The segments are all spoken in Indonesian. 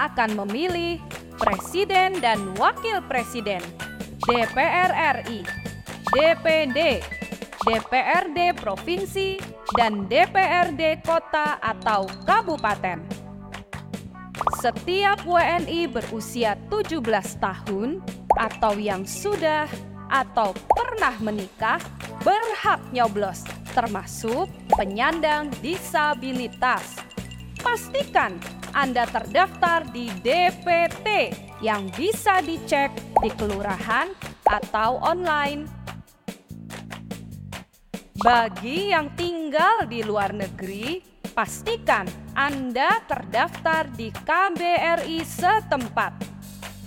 akan memilih Presiden dan Wakil Presiden DPR RI DPD DPRD Provinsi dan DPRD Kota atau Kabupaten setiap WNI berusia 17 tahun atau yang sudah atau pernah menikah berhak nyoblos, termasuk penyandang disabilitas. Pastikan Anda terdaftar di DPT yang bisa dicek di kelurahan atau online. Bagi yang tinggal di luar negeri, pastikan Anda terdaftar di KBRI setempat.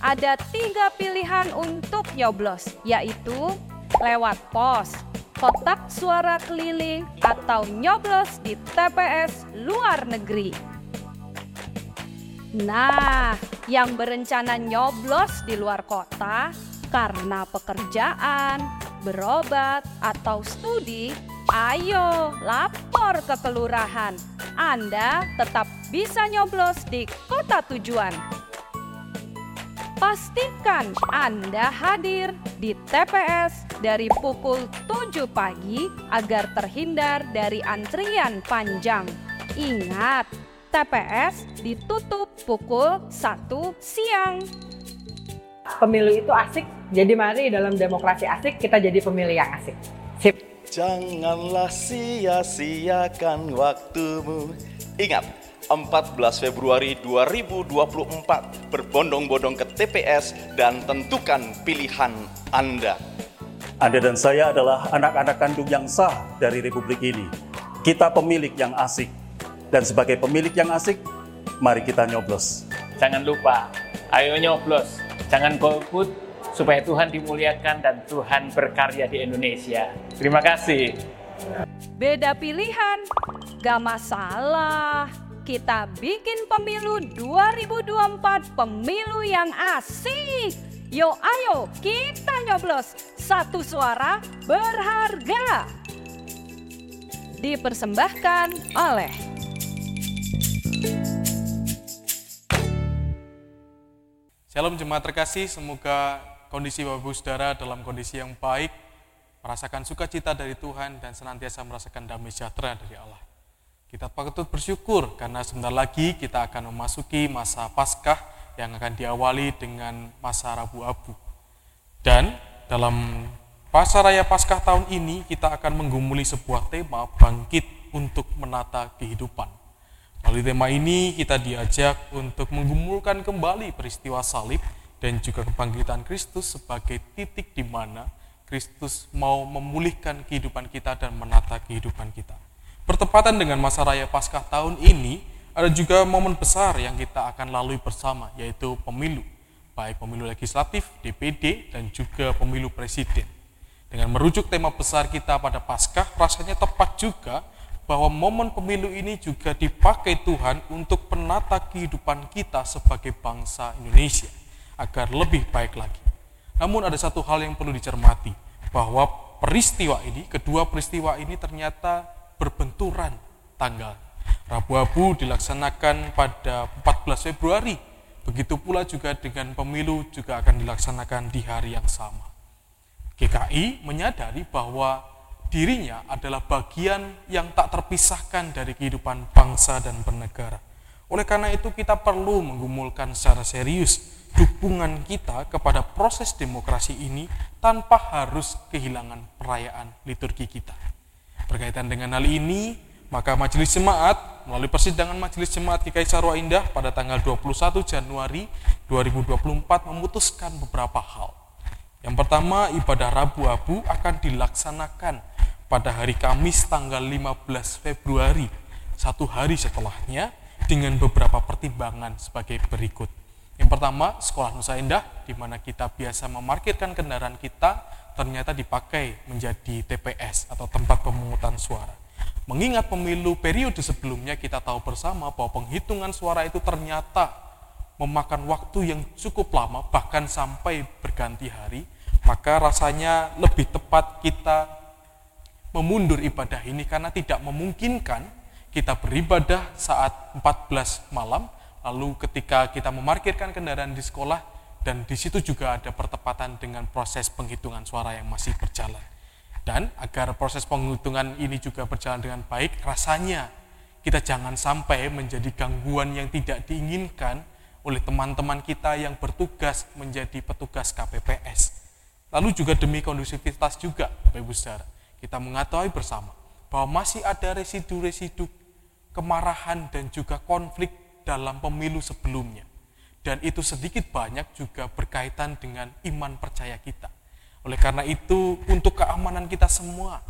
Ada tiga pilihan untuk nyoblos, yaitu lewat pos, kotak suara keliling, atau nyoblos di TPS luar negeri. Nah, yang berencana nyoblos di luar kota karena pekerjaan, berobat, atau studi, ayo lapor ke kelurahan. Anda tetap bisa nyoblos di kota tujuan. Pastikan Anda hadir di TPS dari pukul 7 pagi agar terhindar dari antrian panjang. Ingat, TPS ditutup pukul 1 siang. Pemilu itu asik, jadi mari dalam demokrasi asik kita jadi pemilih yang asik. Sip. Janganlah sia-siakan waktumu. Ingat, 14 Februari 2024 berbondong-bondong ke TPS dan tentukan pilihan Anda. Anda dan saya adalah anak-anak kandung yang sah dari Republik ini. Kita pemilik yang asik. Dan sebagai pemilik yang asik, mari kita nyoblos. Jangan lupa, ayo nyoblos. Jangan golput supaya Tuhan dimuliakan dan Tuhan berkarya di Indonesia. Terima kasih. Beda pilihan, gak masalah. Kita bikin pemilu 2024 pemilu yang asik. Yo ayo kita nyoblos satu suara berharga. Dipersembahkan oleh Shalom jemaat terkasih, semoga kondisi Bapak Ibu Saudara dalam kondisi yang baik, merasakan sukacita dari Tuhan dan senantiasa merasakan damai sejahtera dari Allah. Kita patut bersyukur karena sebentar lagi kita akan memasuki masa Paskah yang akan diawali dengan masa Rabu Abu. Dan dalam Pasar Raya Paskah tahun ini kita akan menggumuli sebuah tema bangkit untuk menata kehidupan. Melalui tema ini kita diajak untuk menggumulkan kembali peristiwa salib dan juga kebangkitan Kristus sebagai titik di mana Kristus mau memulihkan kehidupan kita dan menata kehidupan kita. Bertepatan dengan masa raya Paskah tahun ini, ada juga momen besar yang kita akan lalui bersama, yaitu pemilu, baik pemilu legislatif, DPD, dan juga pemilu presiden. Dengan merujuk tema besar kita pada Paskah, rasanya tepat juga bahwa momen pemilu ini juga dipakai Tuhan untuk penata kehidupan kita sebagai bangsa Indonesia agar lebih baik lagi. Namun ada satu hal yang perlu dicermati bahwa peristiwa ini, kedua peristiwa ini ternyata berbenturan tanggal. Rabu Abu dilaksanakan pada 14 Februari. Begitu pula juga dengan pemilu juga akan dilaksanakan di hari yang sama. GKI menyadari bahwa dirinya adalah bagian yang tak terpisahkan dari kehidupan bangsa dan bernegara. Oleh karena itu kita perlu menggumulkan secara serius dukungan kita kepada proses demokrasi ini tanpa harus kehilangan perayaan liturgi kita. Berkaitan dengan hal ini, maka Majelis Jemaat melalui persidangan Majelis Jemaat GKI Sarwa Indah pada tanggal 21 Januari 2024 memutuskan beberapa hal. Yang pertama, ibadah Rabu Abu akan dilaksanakan pada hari Kamis tanggal 15 Februari, satu hari setelahnya, dengan beberapa pertimbangan sebagai berikut. Yang pertama, Sekolah Nusa Indah, di mana kita biasa memarkirkan kendaraan kita, ternyata dipakai menjadi TPS atau tempat pemungutan suara. Mengingat pemilu periode sebelumnya kita tahu bersama bahwa penghitungan suara itu ternyata memakan waktu yang cukup lama, bahkan sampai berganti hari, maka rasanya lebih tepat kita memundur ibadah ini karena tidak memungkinkan kita beribadah saat 14 malam, lalu ketika kita memarkirkan kendaraan di sekolah, dan di situ juga ada pertepatan dengan proses penghitungan suara yang masih berjalan. Dan agar proses penghitungan ini juga berjalan dengan baik, rasanya kita jangan sampai menjadi gangguan yang tidak diinginkan oleh teman-teman kita yang bertugas menjadi petugas KPPS. Lalu juga demi kondusivitas juga, Bapak Ibu Saudara, kita mengetahui bersama bahwa masih ada residu-residu kemarahan dan juga konflik dalam pemilu sebelumnya. Dan itu sedikit banyak juga berkaitan dengan iman percaya kita. Oleh karena itu, untuk keamanan kita semua,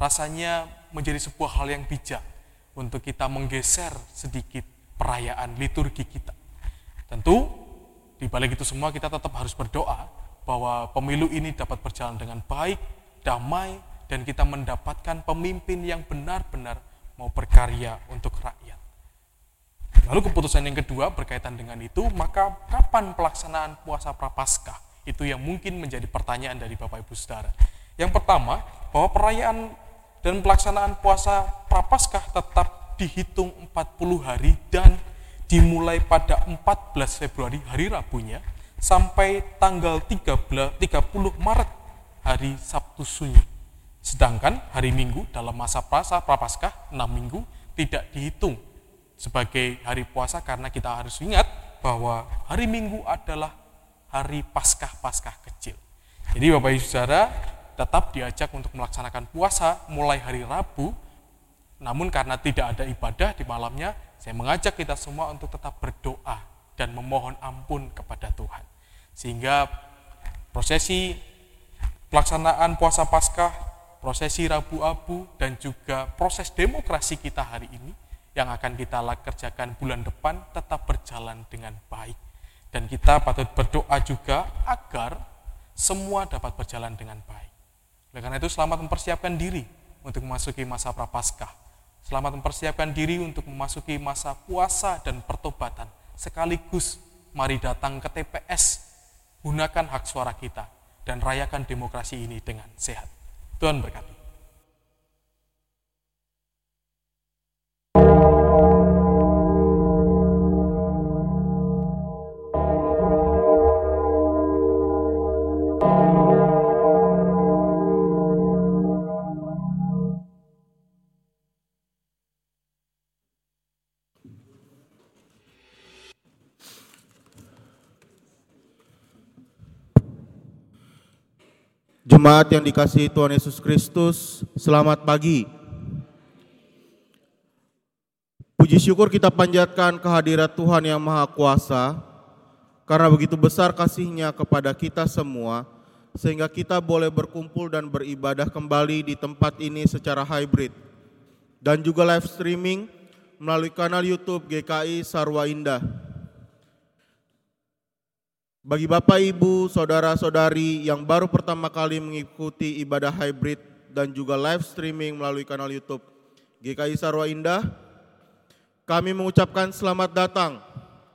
rasanya menjadi sebuah hal yang bijak untuk kita menggeser sedikit perayaan liturgi kita. Tentu, di balik itu semua kita tetap harus berdoa bahwa pemilu ini dapat berjalan dengan baik, damai, dan kita mendapatkan pemimpin yang benar-benar mau berkarya untuk rakyat. Lalu keputusan yang kedua berkaitan dengan itu, maka kapan pelaksanaan puasa Prapaskah? Itu yang mungkin menjadi pertanyaan dari Bapak Ibu Saudara. Yang pertama, bahwa perayaan dan pelaksanaan puasa Prapaskah tetap dihitung 40 hari dan dimulai pada 14 Februari hari Rabunya sampai tanggal 13, 30 Maret hari Sabtu Sunyi. Sedangkan hari Minggu dalam masa prasa Prapaskah 6 minggu tidak dihitung sebagai hari puasa karena kita harus ingat bahwa hari Minggu adalah hari Paskah-Paskah kecil. Jadi Bapak Ibu Saudara tetap diajak untuk melaksanakan puasa mulai hari Rabu, namun karena tidak ada ibadah di malamnya, saya mengajak kita semua untuk tetap berdoa dan memohon ampun kepada Tuhan. Sehingga prosesi pelaksanaan puasa Paskah, prosesi Rabu Abu, dan juga proses demokrasi kita hari ini yang akan kita kerjakan bulan depan tetap berjalan dengan baik. Dan kita patut berdoa juga agar semua dapat berjalan dengan baik. Oleh karena itu selamat mempersiapkan diri untuk memasuki masa prapaskah. Selamat mempersiapkan diri untuk memasuki masa puasa dan pertobatan. Sekaligus mari datang ke TPS, gunakan hak suara kita, dan rayakan demokrasi ini dengan sehat. Tuhan berkati. Jemaat yang dikasihi Tuhan Yesus Kristus, selamat pagi. Puji syukur kita panjatkan kehadirat Tuhan yang Maha Kuasa, karena begitu besar kasihnya kepada kita semua, sehingga kita boleh berkumpul dan beribadah kembali di tempat ini secara hybrid, dan juga live streaming melalui kanal YouTube GKI Sarwa Indah. Bagi Bapak, Ibu, saudara-saudari yang baru pertama kali mengikuti ibadah hybrid dan juga live streaming melalui kanal YouTube GKI Sarwa Indah, kami mengucapkan selamat datang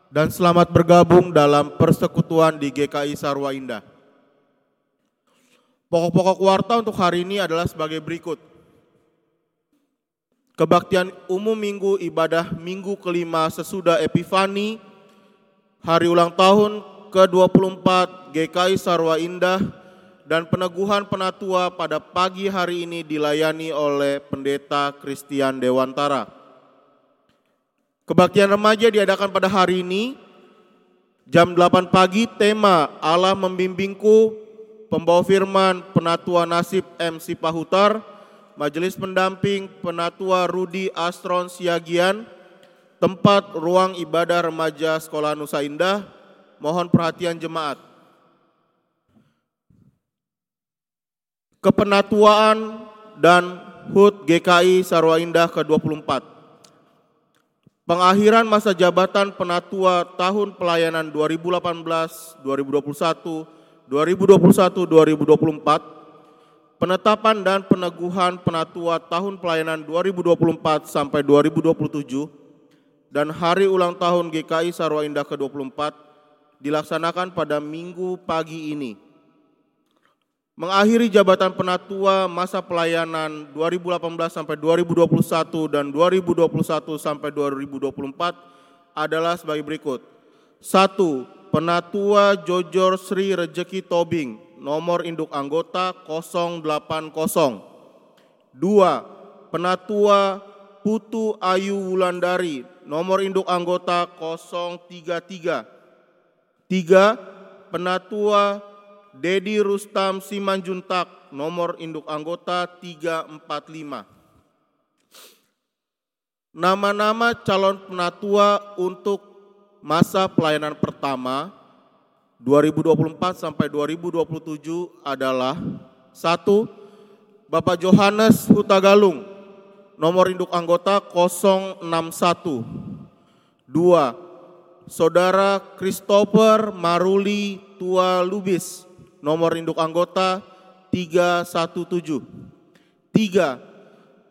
dan selamat bergabung dalam persekutuan di GKI Sarwa Indah. Pokok-pokok warta untuk hari ini adalah sebagai berikut. Kebaktian umum minggu ibadah minggu kelima sesudah Epifani, hari ulang tahun ke-24 GKI Sarwa Indah dan peneguhan penatua pada pagi hari ini dilayani oleh Pendeta Christian Dewantara. Kebaktian remaja diadakan pada hari ini jam 8 pagi tema Allah membimbingku pembawa firman penatua nasib MC Pahutar majelis pendamping penatua Rudi Astron Siagian tempat ruang ibadah remaja Sekolah Nusa Indah Mohon perhatian jemaat. Kepenatuaan dan HUT GKI Sarwa Indah ke-24. Pengakhiran masa jabatan penatua tahun pelayanan 2018, 2021, 2021, 2024. Penetapan dan peneguhan penatua tahun pelayanan 2024 sampai 2027 dan hari ulang tahun GKI Sarwa Indah ke-24 dilaksanakan pada minggu pagi ini. Mengakhiri jabatan penatua masa pelayanan 2018 sampai 2021 dan 2021 sampai 2024 adalah sebagai berikut. Satu, Penatua Jojor Sri Rejeki Tobing, nomor induk anggota 080. Dua, Penatua Putu Ayu Wulandari, nomor induk anggota 033. Tiga, Penatua Dedi Rustam Simanjuntak, nomor induk anggota 345. Nama-nama calon penatua untuk masa pelayanan pertama 2024 sampai 2027 adalah satu Bapak Johannes Hutagalung nomor induk anggota 061 dua Saudara Christopher Maruli Tua Lubis nomor induk anggota 317 tiga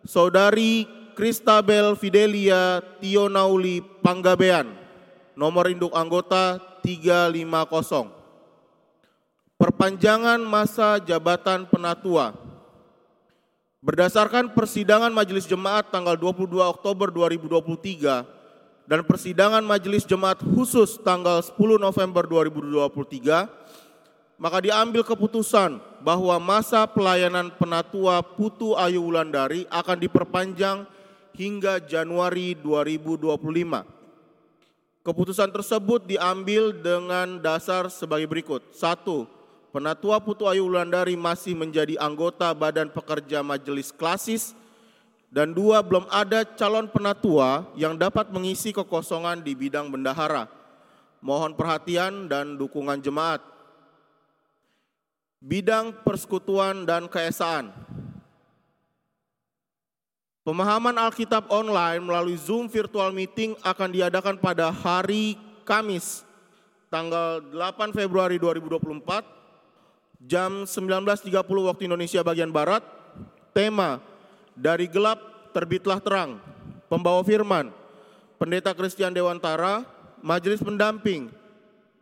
Saudari Kristabel Fidelia Tionauli Panggabean nomor induk anggota 350. Perpanjangan masa jabatan penatua. Berdasarkan persidangan Majelis Jemaat tanggal 22 Oktober 2023 dan persidangan Majelis Jemaat khusus tanggal 10 November 2023, maka diambil keputusan bahwa masa pelayanan penatua Putu Ayu Wulandari akan diperpanjang hingga Januari 2025. Keputusan tersebut diambil dengan dasar sebagai berikut. Satu, Penatua Putu Ayu Wulandari masih menjadi anggota Badan Pekerja Majelis Klasis dan dua, belum ada calon penatua yang dapat mengisi kekosongan di bidang bendahara. Mohon perhatian dan dukungan jemaat. Bidang persekutuan dan keesaan. Pemahaman Alkitab online melalui Zoom virtual meeting akan diadakan pada hari Kamis tanggal 8 Februari 2024 jam 19.30 waktu Indonesia bagian Barat. Tema dari gelap terbitlah terang. Pembawa firman Pendeta Christian Dewantara, Majelis Pendamping,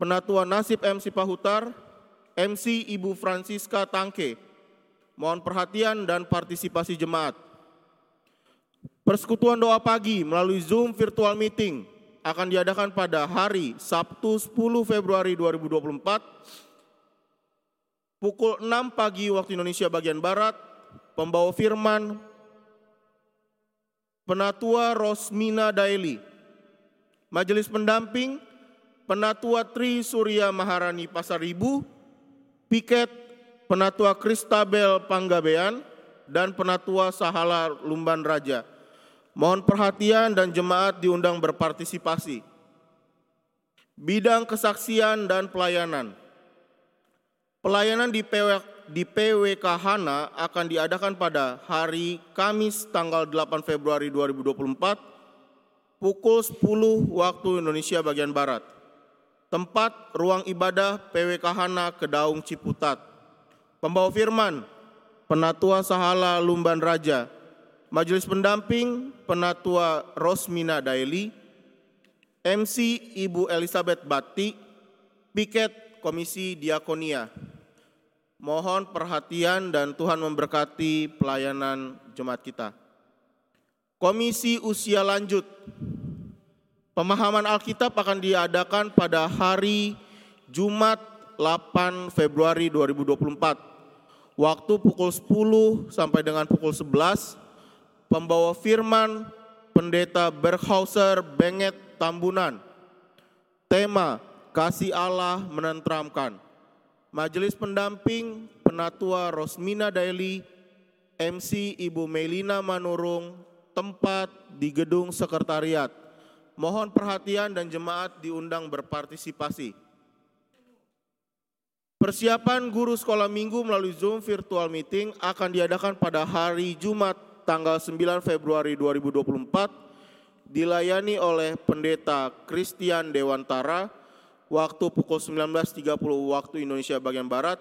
Penatua Nasib MC Pahutar, MC Ibu Francisca Tangke. Mohon perhatian dan partisipasi jemaat. Persekutuan doa pagi melalui Zoom virtual meeting akan diadakan pada hari Sabtu 10 Februari 2024 pukul 6 pagi waktu Indonesia bagian Barat. Pembawa firman Penatua Rosmina Daily. Majelis pendamping Penatua Tri Surya Maharani Pasar Ibu, Piket Penatua Kristabel Panggabean, dan Penatua Sahala Lumban Raja. Mohon perhatian dan jemaat diundang berpartisipasi. Bidang kesaksian dan pelayanan. Pelayanan di di PWK Hana akan diadakan pada hari Kamis tanggal 8 Februari 2024 pukul 10 waktu Indonesia bagian Barat. Tempat ruang ibadah PWK Hana Kedaung Ciputat. Pembawa firman Penatua Sahala Lumban Raja Majelis Pendamping Penatua Rosmina Daily, MC Ibu Elizabeth Bati, Piket Komisi Diakonia. Mohon perhatian dan Tuhan memberkati pelayanan jemaat kita. Komisi Usia Lanjut. Pemahaman Alkitab akan diadakan pada hari Jumat 8 Februari 2024. Waktu pukul 10 sampai dengan pukul 11 pembawa firman Pendeta Berghauser Benget Tambunan. Tema Kasih Allah menentramkan. Majelis pendamping Penatua Rosmina Daily, MC Ibu Melina Manurung, tempat di gedung sekretariat. Mohon perhatian dan jemaat diundang berpartisipasi. Persiapan guru sekolah minggu melalui Zoom virtual meeting akan diadakan pada hari Jumat tanggal 9 Februari 2024 dilayani oleh Pendeta Christian Dewantara waktu pukul 19.30 waktu Indonesia bagian Barat.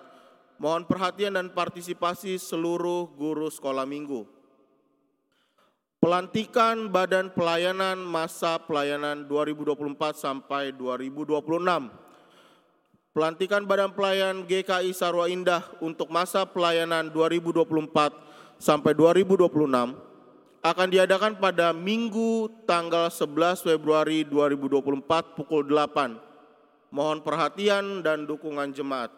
Mohon perhatian dan partisipasi seluruh guru sekolah minggu. Pelantikan Badan Pelayanan Masa Pelayanan 2024 sampai 2026. Pelantikan Badan Pelayan GKI Sarwa Indah untuk masa pelayanan 2024 sampai 2026 akan diadakan pada Minggu tanggal 11 Februari 2024 pukul 8. Mohon perhatian dan dukungan jemaat.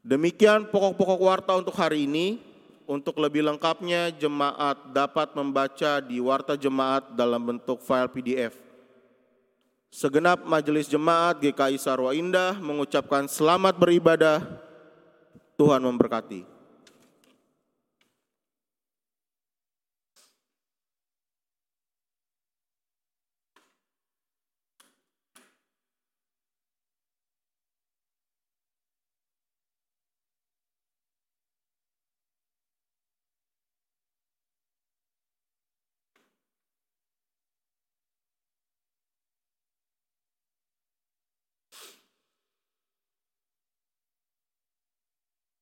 Demikian pokok-pokok warta untuk hari ini. Untuk lebih lengkapnya, jemaat dapat membaca di warta jemaat dalam bentuk file PDF. Segenap majelis jemaat GKI Sarwa Indah mengucapkan selamat beribadah. Tuhan memberkati.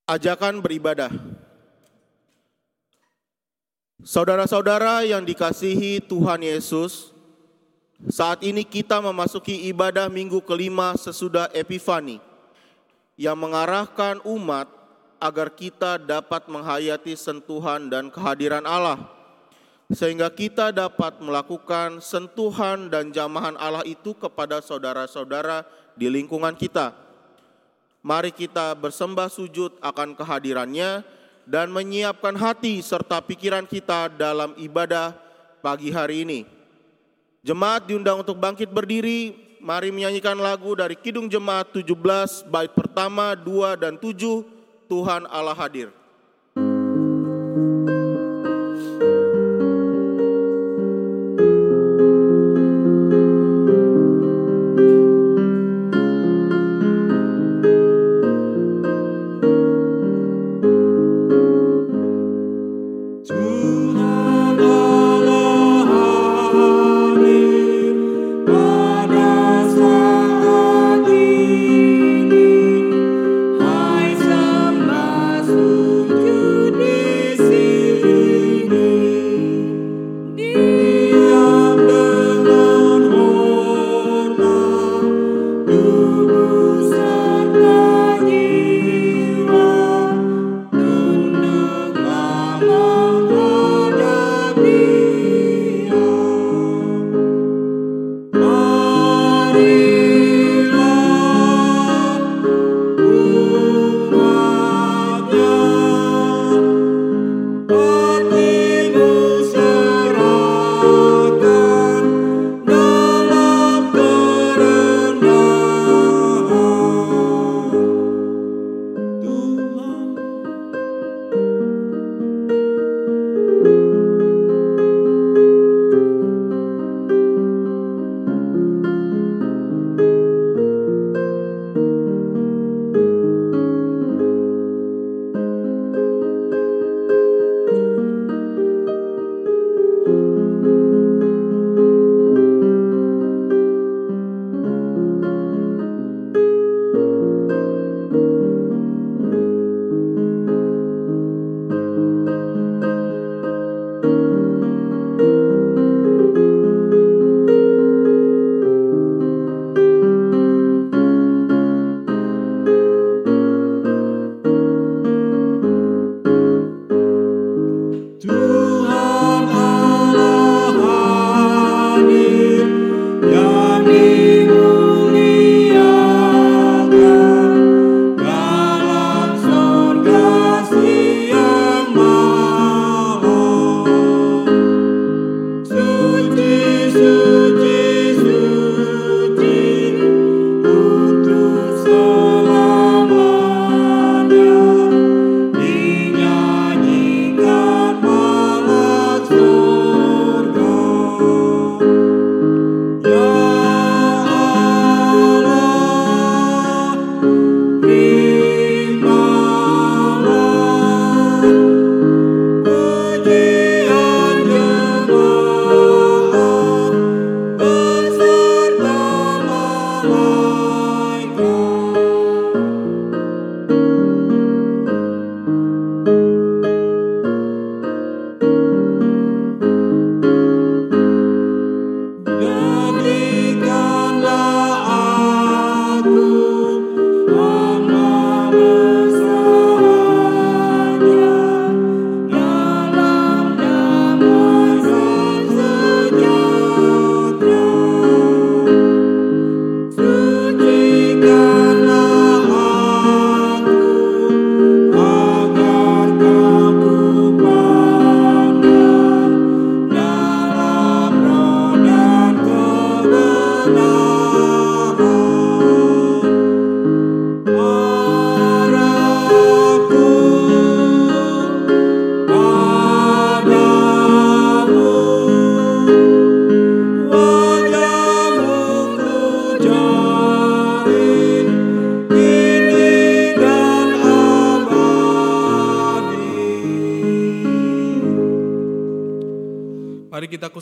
Ajakan beribadah. Saudara-saudara yang dikasihi Tuhan Yesus, saat ini kita memasuki ibadah minggu kelima sesudah Epifani yang mengarahkan umat agar kita dapat menghayati sentuhan dan kehadiran Allah sehingga kita dapat melakukan sentuhan dan jamahan Allah itu kepada saudara-saudara di lingkungan kita. Mari kita bersembah sujud akan kehadirannya dan menyiapkan hati serta pikiran kita dalam ibadah pagi hari ini. Jemaat diundang untuk bangkit berdiri, mari menyanyikan lagu dari Kidung Jemaat 17 bait pertama, 2 dan 7, Tuhan Allah hadir.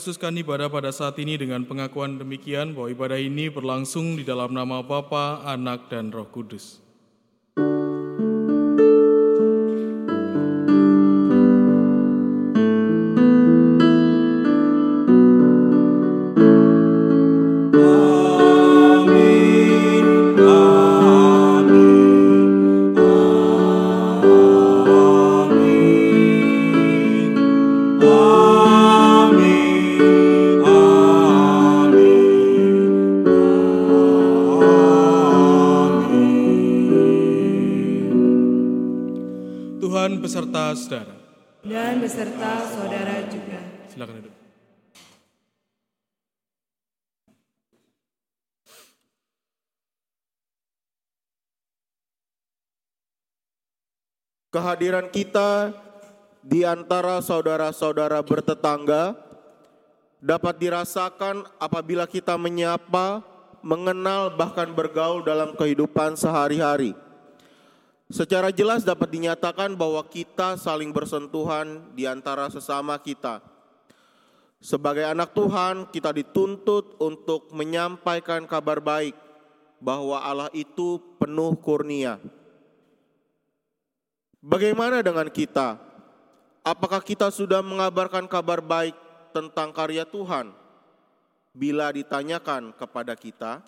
Khususkan ibadah pada saat ini dengan pengakuan demikian bahwa ibadah ini berlangsung di dalam nama Bapa, Anak, dan Roh Kudus. Kehadiran kita di antara saudara-saudara bertetangga dapat dirasakan apabila kita menyapa, mengenal, bahkan bergaul dalam kehidupan sehari-hari. Secara jelas dapat dinyatakan bahwa kita saling bersentuhan di antara sesama kita. Sebagai anak Tuhan, kita dituntut untuk menyampaikan kabar baik bahwa Allah itu penuh kurnia. Bagaimana dengan kita? Apakah kita sudah mengabarkan kabar baik tentang karya Tuhan? Bila ditanyakan kepada kita,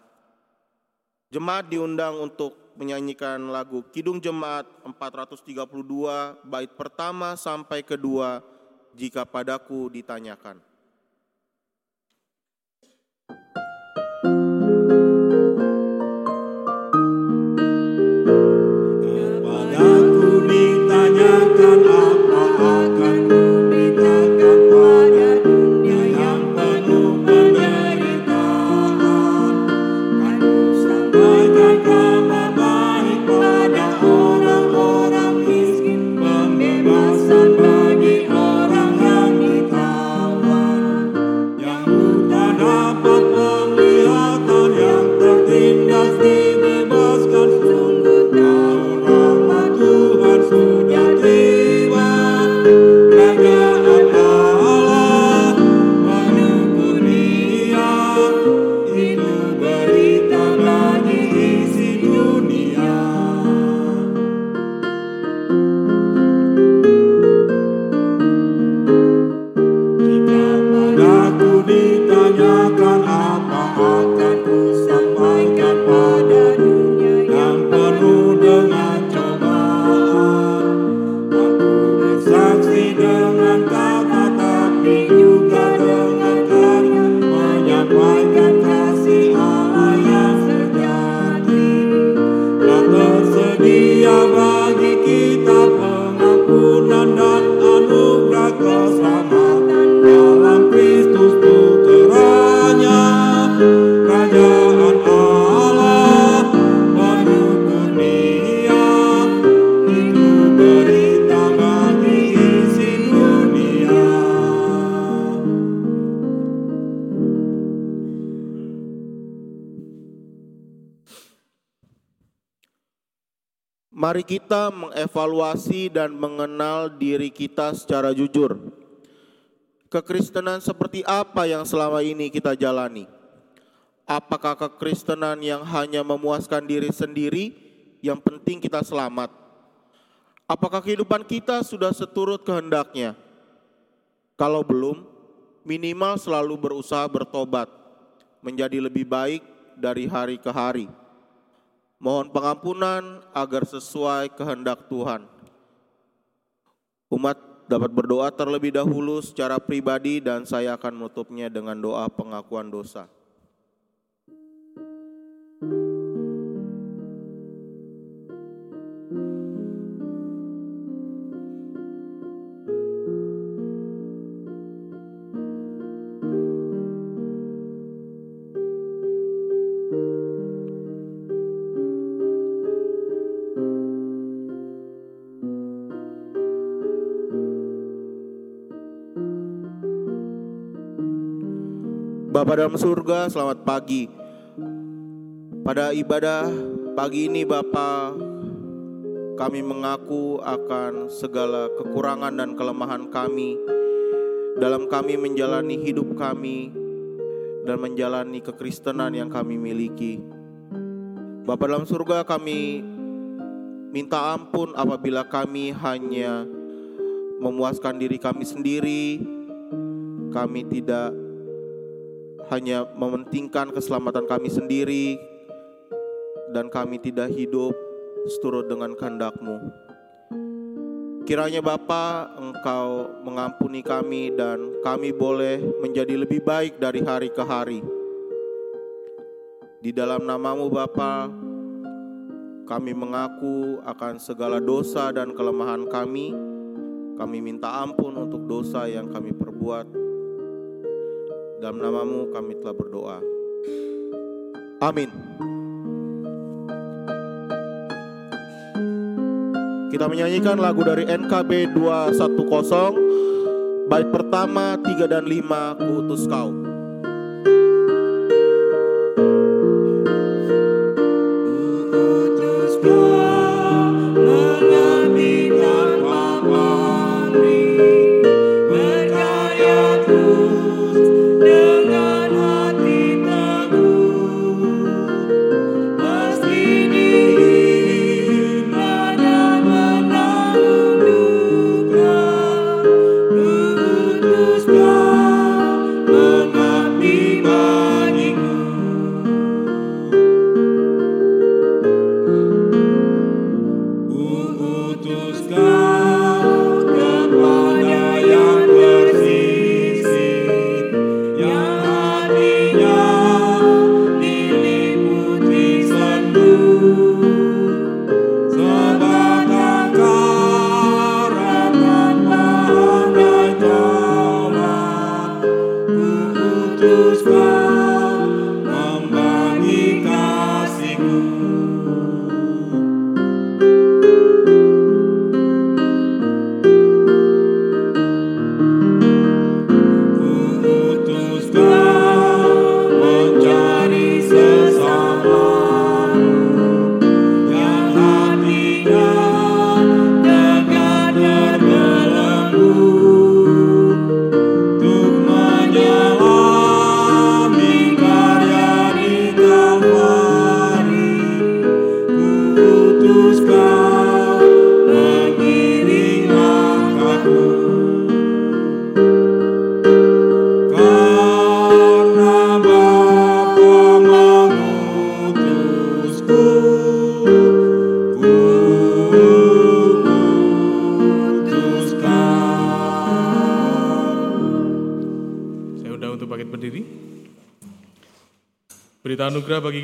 jemaat diundang untuk menyanyikan lagu Kidung Jemaat 432 bait pertama sampai kedua jika padaku ditanyakan. Padaku mengevaluasi dan mengenal diri kita secara jujur. Kekristenan seperti apa yang selama ini kita jalani? Apakah kekristenan yang hanya memuaskan diri sendiri, yang penting kita selamat? Apakah kehidupan kita sudah seturut kehendaknya? Kalau belum, minimal selalu berusaha bertobat, menjadi lebih baik dari hari ke hari. Mohon pengampunan agar sesuai kehendak Tuhan. Umat dapat berdoa terlebih dahulu secara pribadi dan saya akan menutupnya dengan doa pengakuan dosa. Bapa dalam surga, selamat pagi. Pada ibadah pagi ini Bapa, kami mengaku akan segala kekurangan dan kelemahan kami dalam kami menjalani hidup kami dan menjalani kekristenan yang kami miliki. Bapa dalam surga kami minta ampun apabila kami hanya memuaskan diri kami sendiri. Kami tidak hanya mementingkan keselamatan kami sendiri dan kami tidak hidup seturut dengan kehendak-Mu. Kiranya Bapa Engkau mengampuni kami dan kami boleh menjadi lebih baik dari hari ke hari. Di dalam namamu Bapa, kami mengaku akan segala dosa dan kelemahan kami. Kami minta ampun untuk dosa yang kami perbuat. Dalam namamu kami telah berdoa. Amin. Kita menyanyikan lagu dari NKB 210 Bait pertama, 3 dan 5 Kuutus kau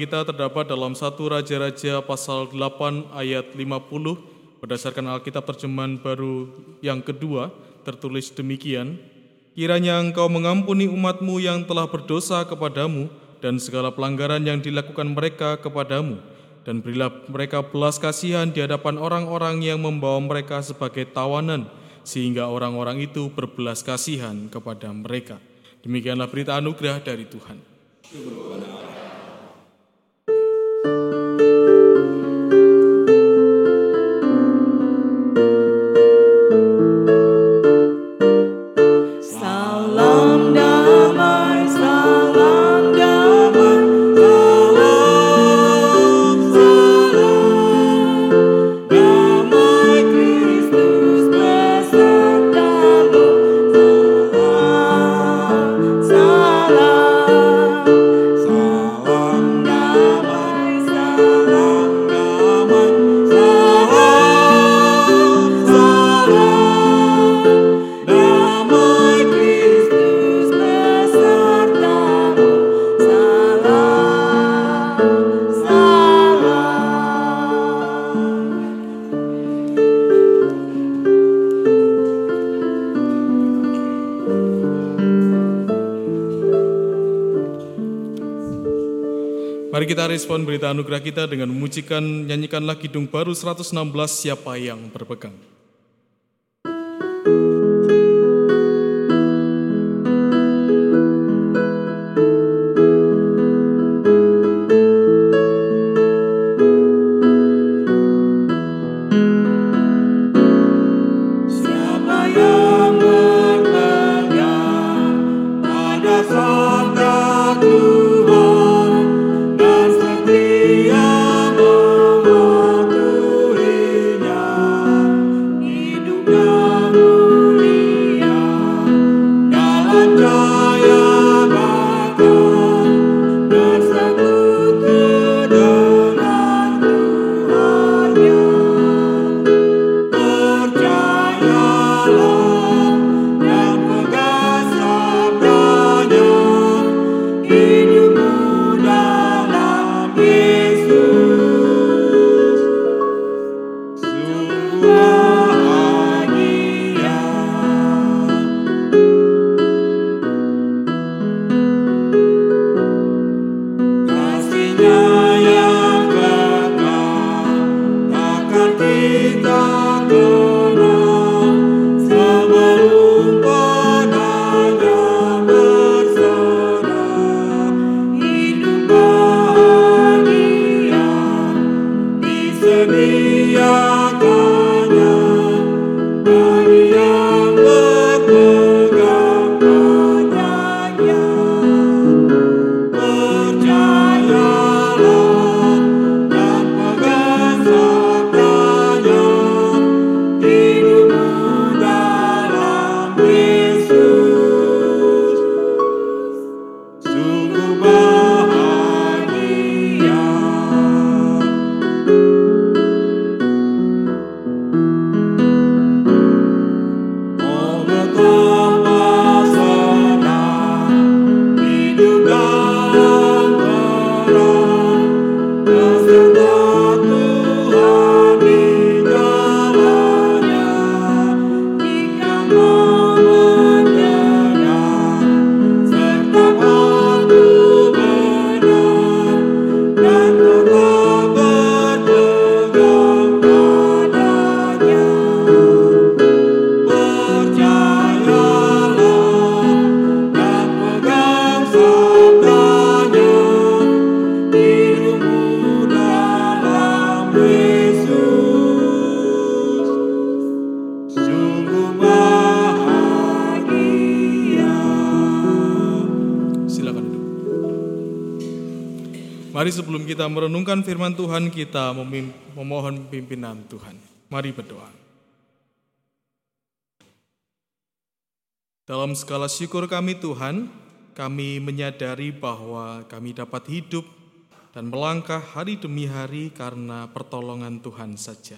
kita terdapat dalam satu Raja-Raja pasal 8 ayat 50 berdasarkan Alkitab terjemahan baru yang kedua tertulis demikian Kiranya engkau mengampuni umatmu yang telah berdosa kepadamu dan segala pelanggaran yang dilakukan mereka kepadamu dan berilah mereka belas kasihan di hadapan orang-orang yang membawa mereka sebagai tawanan sehingga orang-orang itu berbelas kasihan kepada mereka. Demikianlah berita anugerah dari Tuhan. Kita respon berita anugerah kita dengan memujikan nyanyikanlah Kidung Baru 116 Siapa yang berpegang. Merenungkan firman Tuhan, kita memohon pimpinan Tuhan. Mari berdoa. Dalam segala syukur kami Tuhan, kami menyadari bahwa kami dapat hidup dan melangkah hari demi hari karena pertolongan Tuhan saja.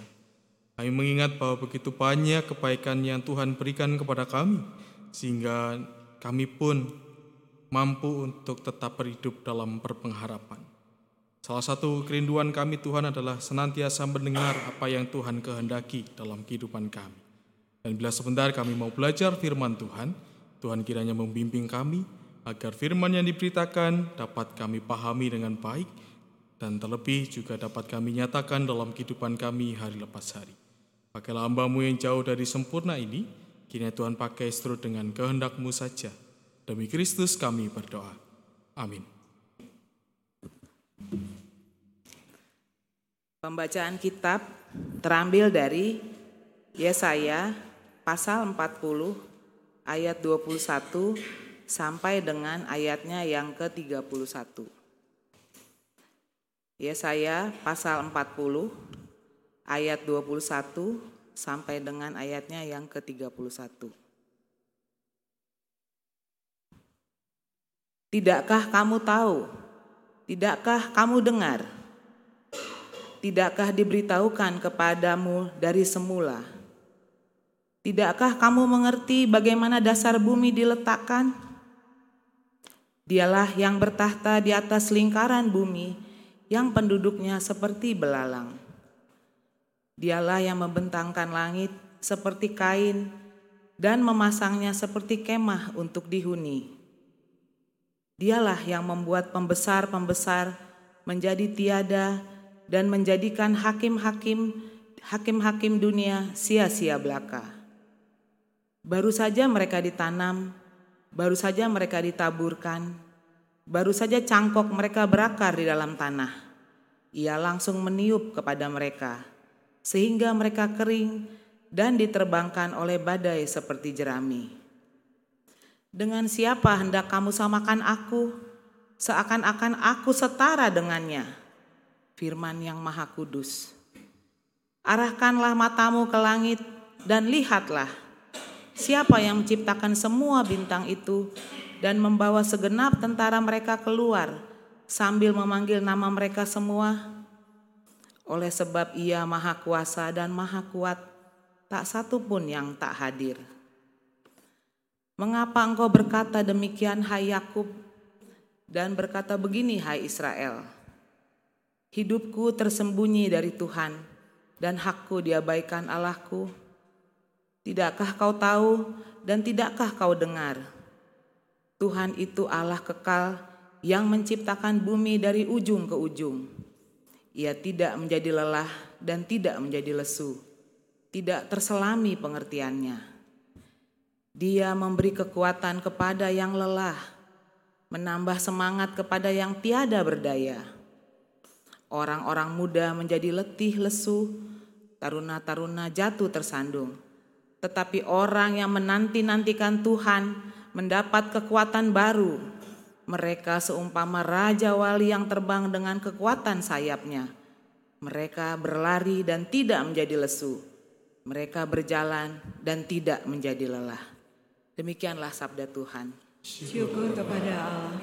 Kami mengingat bahwa begitu banyak kebaikan yang Tuhan berikan kepada kami, sehingga kami pun mampu untuk tetap berhidup dalam berpengharapan. Salah satu kerinduan kami Tuhan adalah senantiasa mendengar apa yang Tuhan kehendaki dalam kehidupan kami. Dan bila sebentar kami mau belajar firman Tuhan, Tuhan kiranya membimbing kami agar firman yang diberitakan dapat kami pahami dengan baik dan terlebih juga dapat kami nyatakan dalam kehidupan kami hari lepas hari. Pakailah hambamu yang jauh dari sempurna ini, kiranya Tuhan pakai seturut dengan kehendakmu saja. Demi Kristus kami berdoa. Amin. Pembacaan kitab terambil dari Yesaya pasal 40 ayat 21 sampai dengan ayatnya yang ke-31. Yesaya pasal 40 ayat 21 sampai dengan ayatnya yang ke-31. Tidakkah kamu tahu? Tidakkah kamu dengar? Tidakkah diberitahukan kepadamu dari semula? Tidakkah kamu mengerti bagaimana dasar bumi diletakkan? Dialah yang bertahta di atas lingkaran bumi, yang penduduknya seperti belalang. Dialah yang membentangkan langit seperti kain dan memasangnya seperti kemah untuk dihuni. Dialah yang membuat pembesar-pembesar menjadi tiada dan menjadikan hakim-hakim hakim-hakim dunia sia-sia belaka. Baru saja mereka ditanam, baru saja mereka ditaburkan, baru saja cangkok mereka berakar di dalam tanah. Ia langsung meniup kepada mereka, sehingga mereka kering dan diterbangkan oleh badai seperti jerami. Dengan siapa hendak kamu samakan aku? Seakan-akan aku setara dengannya. Firman yang Maha Kudus. Arahkanlah matamu ke langit dan lihatlah siapa yang menciptakan semua bintang itu dan membawa segenap tentara mereka keluar sambil memanggil nama mereka semua. Oleh sebab ia maha kuasa dan maha kuat, tak satu pun yang tak hadir. Mengapa engkau berkata demikian hai Yakub dan berkata begini hai Israel? Hidupku tersembunyi dari Tuhan dan hakku diabaikan Allahku. Tidakkah kau tahu dan tidakkah kau dengar? Tuhan itu Allah kekal yang menciptakan bumi dari ujung ke ujung. Ia tidak menjadi lelah dan tidak menjadi lesu. Tidak terselami pengertiannya. Dia memberi kekuatan kepada yang lelah, menambah semangat kepada yang tiada berdaya. Orang-orang muda menjadi letih lesu, taruna-taruna jatuh tersandung. Tetapi orang yang menanti-nantikan Tuhan mendapat kekuatan baru. Mereka seumpama raja wali yang terbang dengan kekuatan sayapnya. Mereka berlari dan tidak menjadi lesu. Mereka berjalan dan tidak menjadi lelah. Demikianlah sabda Tuhan. Syukur kepada Allah.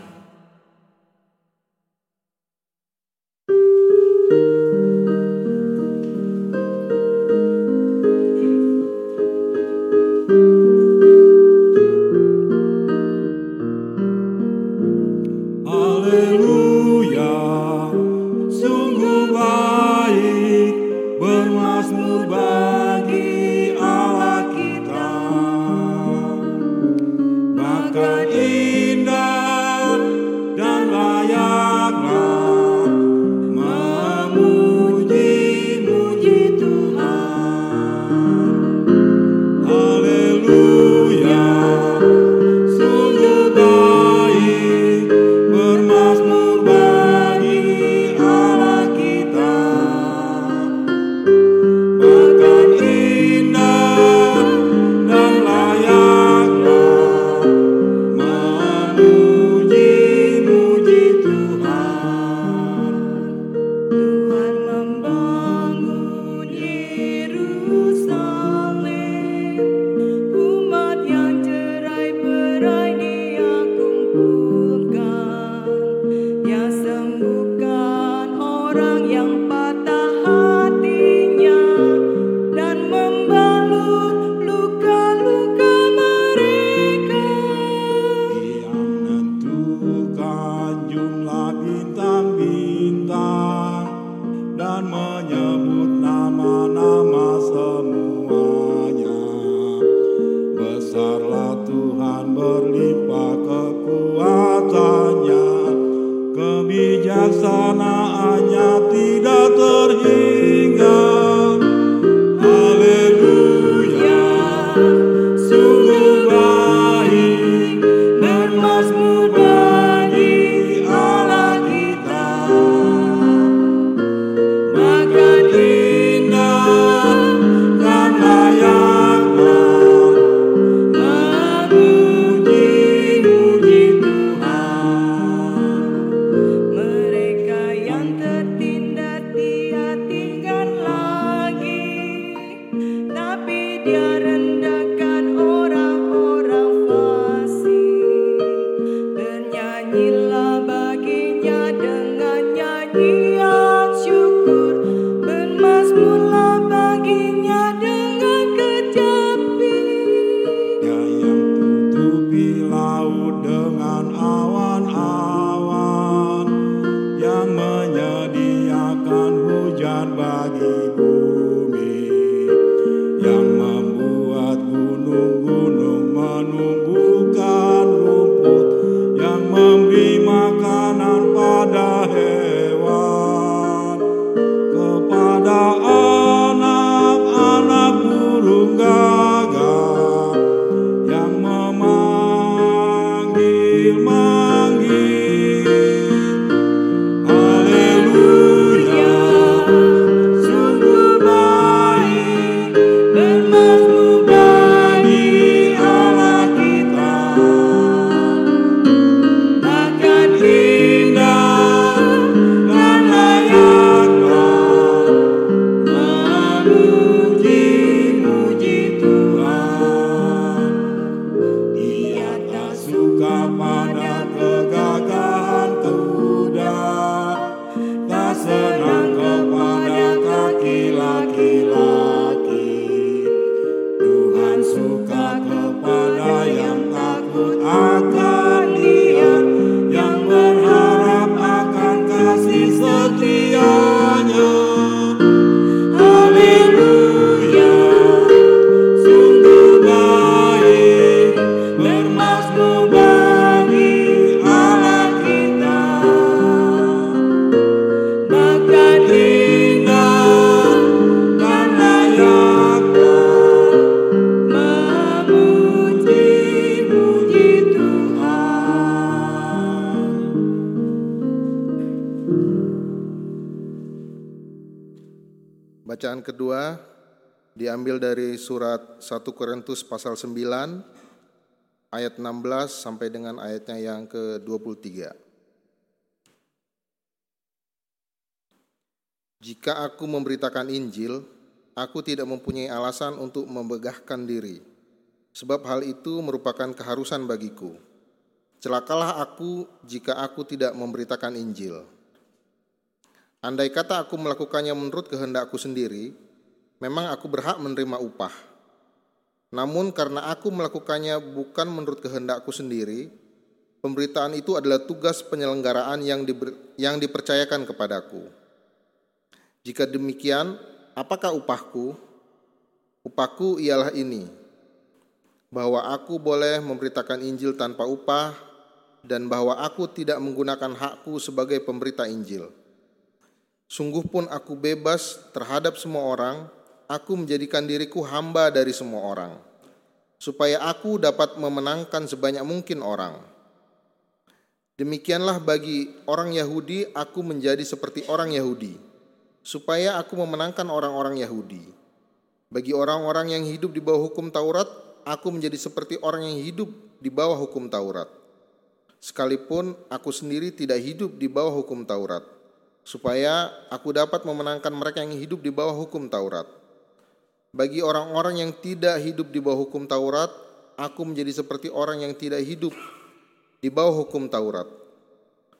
Surat 1 Korintus pasal 9 ayat 16 sampai dengan ayatnya yang ke-23. Jika aku memberitakan Injil, aku tidak mempunyai alasan untuk membegahkan diri, sebab hal itu merupakan keharusan bagiku. Celakalah aku jika aku tidak memberitakan Injil. Andai kata aku melakukannya menurut kehendakku sendiri, memang aku berhak menerima upah. Namun karena aku melakukannya bukan menurut kehendakku sendiri, pemberitaan itu adalah tugas penyelenggaraan yang, diber, yang dipercayakan kepadaku. Jika demikian, apakah upahku? Upahku ialah ini, bahwa aku boleh memberitakan Injil tanpa upah dan bahwa aku tidak menggunakan hakku sebagai pemberita Injil. Sungguh pun aku bebas terhadap semua orang, aku menjadikan diriku hamba dari semua orang, supaya aku dapat memenangkan sebanyak mungkin orang. Demikianlah bagi orang Yahudi, aku menjadi seperti orang Yahudi supaya aku memenangkan orang-orang Yahudi. Bagi orang-orang yang hidup di bawah hukum Taurat, aku menjadi seperti orang yang hidup di bawah hukum Taurat. Sekalipun aku sendiri tidak hidup di bawah hukum Taurat, supaya aku dapat memenangkan mereka yang hidup di bawah hukum Taurat. Bagi orang-orang yang tidak hidup di bawah hukum Taurat, aku menjadi seperti orang yang tidak hidup di bawah hukum Taurat.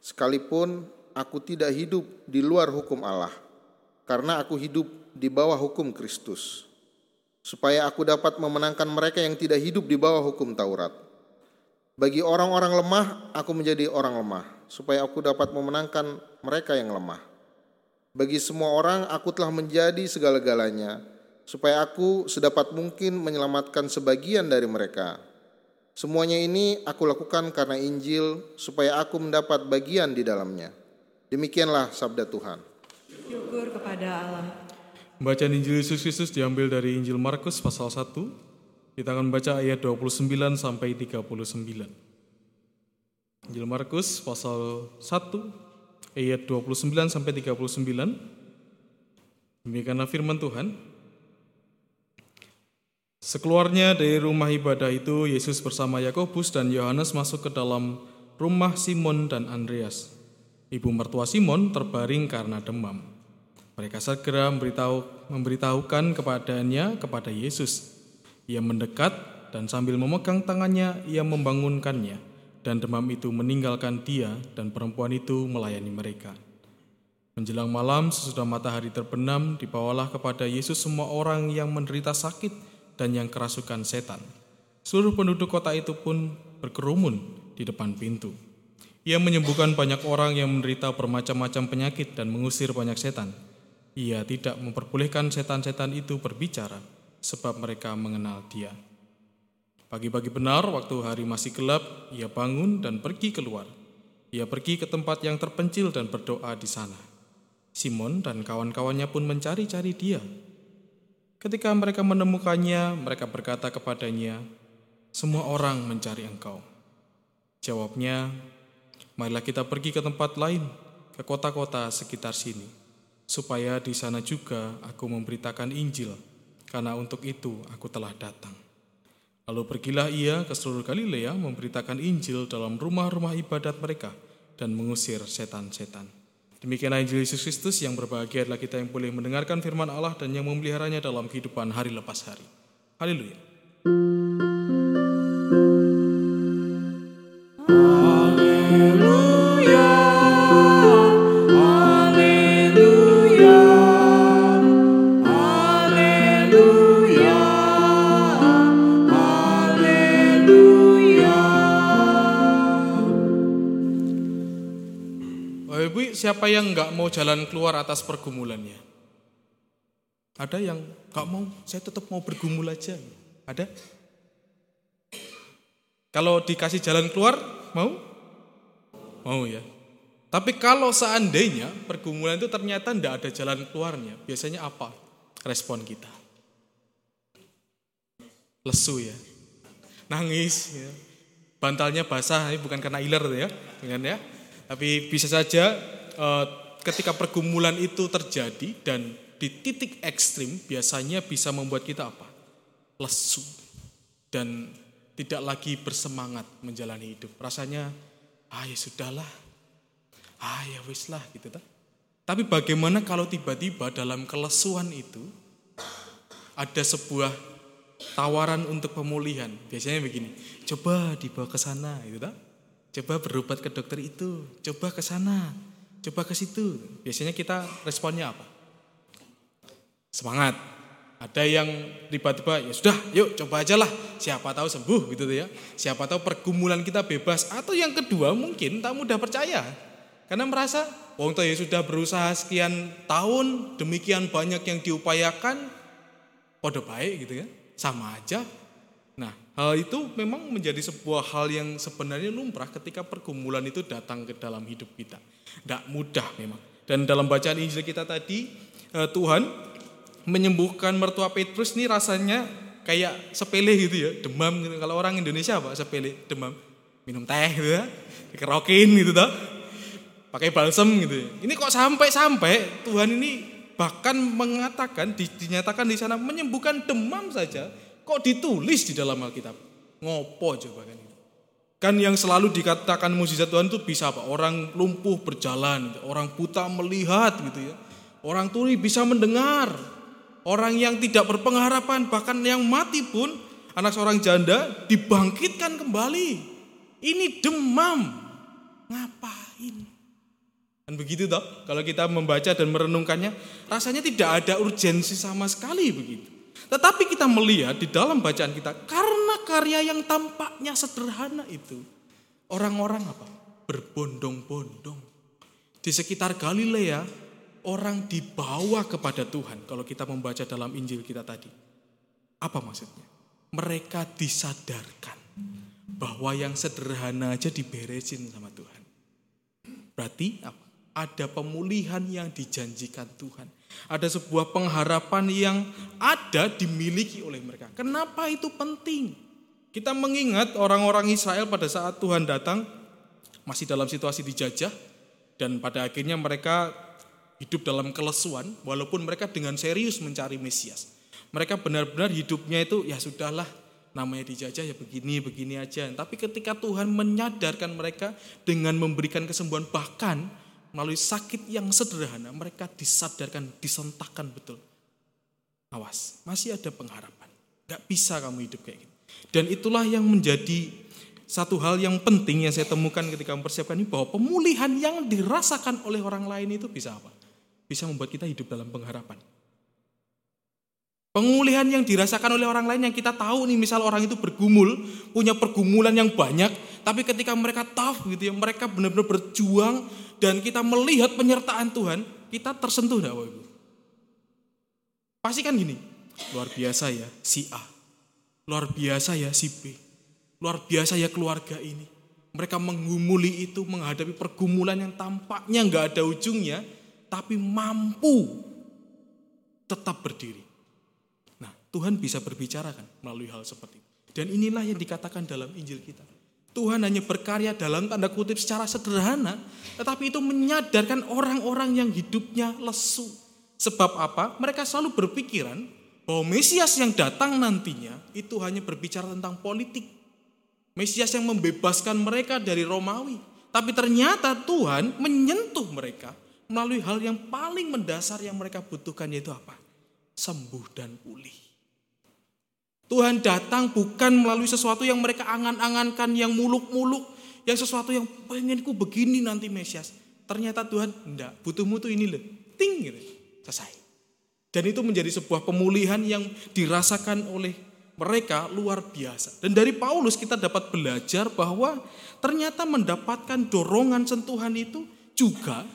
Sekalipun aku tidak hidup di luar hukum Allah karena aku hidup di bawah hukum Kristus, supaya aku dapat memenangkan mereka yang tidak hidup di bawah hukum Taurat. Bagi orang-orang lemah, aku menjadi orang lemah, supaya aku dapat memenangkan mereka yang lemah. Bagi semua orang, aku telah menjadi segala-galanya, supaya aku sedapat mungkin menyelamatkan sebagian dari mereka. Semuanya ini aku lakukan karena Injil, supaya aku mendapat bagian di dalamnya. Demikianlah sabda Tuhan. Syukur kepada Allah. Bacaan Injil Yesus Kristus diambil dari Injil Markus pasal 1. Kita akan baca ayat 29 sampai 39. Injil Markus pasal 1 ayat 29 sampai 39. Demikianlah firman Tuhan. Sekeluarnya dari rumah ibadah itu, Yesus bersama Yakobus dan Yohanes masuk ke dalam rumah Simon dan Andreas. Ibu mertua Simon terbaring karena demam. Mereka segera memberitahu, memberitahukan kepadanya kepada Yesus. Ia mendekat dan sambil memegang tangannya, ia membangunkannya, dan demam itu meninggalkan dia, dan perempuan itu melayani mereka. Menjelang malam, sesudah matahari terbenam, dibawalah kepada Yesus semua orang yang menderita sakit dan yang kerasukan setan. Seluruh penduduk kota itu pun berkerumun di depan pintu. Ia menyembuhkan banyak orang yang menderita bermacam-macam penyakit dan mengusir banyak setan. Ia tidak memperbolehkan setan-setan itu berbicara, sebab mereka mengenal Dia. Pagi-pagi benar, waktu hari masih gelap, ia bangun dan pergi keluar. Ia pergi ke tempat yang terpencil dan berdoa di sana. Simon dan kawan-kawannya pun mencari-cari dia. Ketika mereka menemukannya, mereka berkata kepadanya, "Semua orang mencari engkau." Jawabnya, "Marilah kita pergi ke tempat lain, ke kota-kota sekitar sini." supaya di sana juga aku memberitakan Injil, karena untuk itu aku telah datang. Lalu pergilah ia ke seluruh Galilea memberitakan Injil dalam rumah-rumah ibadat mereka dan mengusir setan-setan. Demikianlah Injil Yesus Kristus yang berbahagia adalah kita yang boleh mendengarkan firman Allah dan yang memeliharanya dalam kehidupan hari lepas hari. Haleluya. Siapa yang nggak mau jalan keluar atas pergumulannya? Ada yang nggak mau, saya tetap mau bergumul aja. Ada? Kalau dikasih jalan keluar, mau? Mau ya. Tapi kalau seandainya pergumulan itu ternyata tidak ada jalan keluarnya, biasanya apa respon kita? Lesu ya, nangis, ya. bantalnya basah, ini bukan karena iler ya, dengan ya. Tapi bisa saja eh, ketika pergumulan itu terjadi dan di titik ekstrim biasanya bisa membuat kita apa? Lesu dan tidak lagi bersemangat menjalani hidup. Rasanya, ah ya sudahlah, ah ya wis lah gitu tak. Tapi bagaimana kalau tiba-tiba dalam kelesuan itu ada sebuah tawaran untuk pemulihan. Biasanya begini, coba dibawa ke sana gitu tak. Coba berobat ke dokter itu, coba ke sana, coba ke situ. Biasanya kita responnya apa? Semangat. Ada yang tiba-tiba ya sudah, yuk coba aja lah. Siapa tahu sembuh gitu ya. Siapa tahu pergumulan kita bebas. Atau yang kedua mungkin tak mudah percaya. Karena merasa, wong ya sudah berusaha sekian tahun, demikian banyak yang diupayakan, pada baik gitu ya, sama aja. Hal itu memang menjadi sebuah hal yang sebenarnya lumrah ketika pergumulan itu datang ke dalam hidup kita. Tidak mudah memang. Dan dalam bacaan Injil kita tadi, eh, Tuhan menyembuhkan mertua Petrus ini rasanya kayak sepele gitu ya, demam gitu. Kalau orang Indonesia apa sepele, demam, minum teh gitu ya, dikerokin gitu toh. Pakai balsem gitu. Ya. Ini kok sampai-sampai Tuhan ini bahkan mengatakan dinyatakan di sana menyembuhkan demam saja kok ditulis di dalam Alkitab. Ngopo coba kan itu. Kan yang selalu dikatakan mukjizat Tuhan itu bisa apa? Orang lumpuh berjalan, orang buta melihat gitu ya. Orang tuli bisa mendengar, Orang yang tidak berpengharapan, bahkan yang mati pun, anak seorang janda dibangkitkan kembali. Ini demam. Ngapain? Dan begitu toh, kalau kita membaca dan merenungkannya, rasanya tidak ada urgensi sama sekali begitu. Tetapi kita melihat di dalam bacaan kita, karena karya yang tampaknya sederhana itu, orang-orang apa? Berbondong-bondong. Di sekitar Galilea, orang dibawa kepada Tuhan kalau kita membaca dalam Injil kita tadi. Apa maksudnya? Mereka disadarkan bahwa yang sederhana aja diberesin sama Tuhan. Berarti apa? Ada pemulihan yang dijanjikan Tuhan. Ada sebuah pengharapan yang ada dimiliki oleh mereka. Kenapa itu penting? Kita mengingat orang-orang Israel pada saat Tuhan datang masih dalam situasi dijajah dan pada akhirnya mereka hidup dalam kelesuan walaupun mereka dengan serius mencari Mesias. Mereka benar-benar hidupnya itu ya sudahlah namanya dijajah ya begini begini aja. Tapi ketika Tuhan menyadarkan mereka dengan memberikan kesembuhan bahkan melalui sakit yang sederhana mereka disadarkan disentakkan betul. Awas, masih ada pengharapan. Gak bisa kamu hidup kayak gitu. Dan itulah yang menjadi satu hal yang penting yang saya temukan ketika mempersiapkan ini bahwa pemulihan yang dirasakan oleh orang lain itu bisa apa? bisa membuat kita hidup dalam pengharapan. Pengulihan yang dirasakan oleh orang lain yang kita tahu nih misal orang itu bergumul, punya pergumulan yang banyak, tapi ketika mereka tough gitu ya, mereka benar-benar berjuang dan kita melihat penyertaan Tuhan, kita tersentuh enggak Ibu? Pasti kan gini, luar biasa ya si A, luar biasa ya si B, luar biasa ya keluarga ini. Mereka menggumuli itu menghadapi pergumulan yang tampaknya nggak ada ujungnya, tapi mampu tetap berdiri. Nah, Tuhan bisa berbicara kan melalui hal seperti itu. Dan inilah yang dikatakan dalam Injil kita. Tuhan hanya berkarya dalam tanda kutip secara sederhana, tetapi itu menyadarkan orang-orang yang hidupnya lesu. Sebab apa? Mereka selalu berpikiran bahwa Mesias yang datang nantinya itu hanya berbicara tentang politik. Mesias yang membebaskan mereka dari Romawi. Tapi ternyata Tuhan menyentuh mereka melalui hal yang paling mendasar yang mereka butuhkan yaitu apa? Sembuh dan pulih. Tuhan datang bukan melalui sesuatu yang mereka angan-angankan, yang muluk-muluk, yang sesuatu yang pengenku begini nanti Mesias. Ternyata Tuhan enggak, butuhmu tuh ini loh. Ting gitu. Selesai. Dan itu menjadi sebuah pemulihan yang dirasakan oleh mereka luar biasa. Dan dari Paulus kita dapat belajar bahwa ternyata mendapatkan dorongan sentuhan itu juga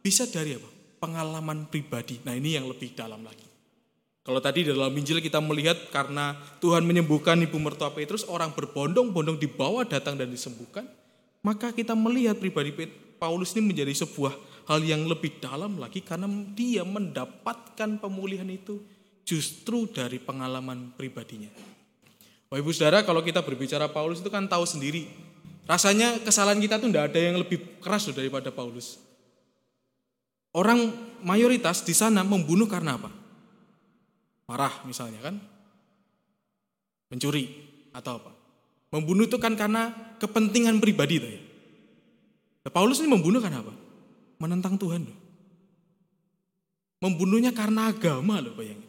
bisa dari apa? Pengalaman pribadi. Nah ini yang lebih dalam lagi. Kalau tadi dalam Injil kita melihat karena Tuhan menyembuhkan ibu mertua Petrus, orang berbondong-bondong dibawa datang dan disembuhkan, maka kita melihat pribadi Paulus ini menjadi sebuah hal yang lebih dalam lagi karena dia mendapatkan pemulihan itu justru dari pengalaman pribadinya. Wah ibu saudara kalau kita berbicara Paulus itu kan tahu sendiri. Rasanya kesalahan kita tuh tidak ada yang lebih keras daripada Paulus. Orang mayoritas di sana membunuh karena apa? Marah misalnya kan? Mencuri atau apa? Membunuh itu kan karena kepentingan pribadi tuh ya. Nah, Paulus ini membunuh karena apa? Menentang Tuhan loh. Membunuhnya karena agama loh bayangin.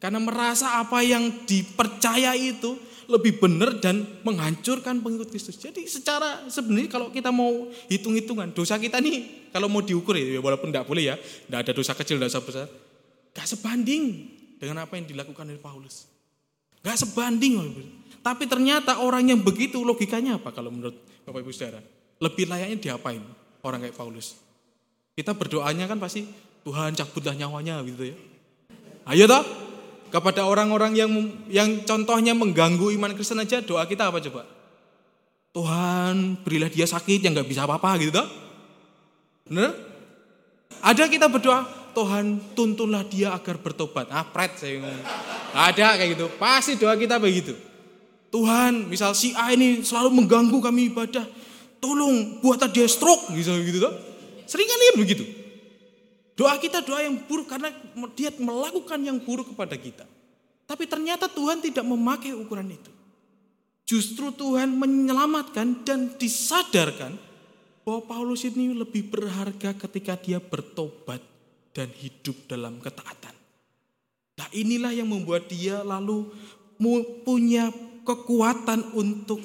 Karena merasa apa yang dipercaya itu lebih benar dan menghancurkan pengikut Kristus. Jadi secara sebenarnya kalau kita mau hitung-hitungan dosa kita nih kalau mau diukur ya walaupun tidak boleh ya, tidak ada dosa kecil dosa besar, gak sebanding dengan apa yang dilakukan oleh Paulus. Gak sebanding. Tapi ternyata orang yang begitu logikanya apa kalau menurut Bapak Ibu Saudara? Lebih layaknya diapain orang kayak Paulus? Kita berdoanya kan pasti Tuhan cabutlah nyawanya gitu ya. Ayo toh kepada orang-orang yang yang contohnya mengganggu iman Kristen aja doa kita apa coba? Tuhan berilah dia sakit yang nggak bisa apa-apa gitu toh. Bener? Ada kita berdoa, Tuhan tuntunlah dia agar bertobat. Ah, pret saya ngomong. Ada kayak gitu. Pasti doa kita begitu. Tuhan, misal si A ini selalu mengganggu kami ibadah. Tolong buat dia stroke gitu gitu toh. Sering kan begitu. Doa kita doa yang buruk karena dia melakukan yang buruk kepada kita. Tapi ternyata Tuhan tidak memakai ukuran itu. Justru Tuhan menyelamatkan dan disadarkan bahwa Paulus ini lebih berharga ketika dia bertobat dan hidup dalam ketaatan. Nah inilah yang membuat dia lalu punya kekuatan untuk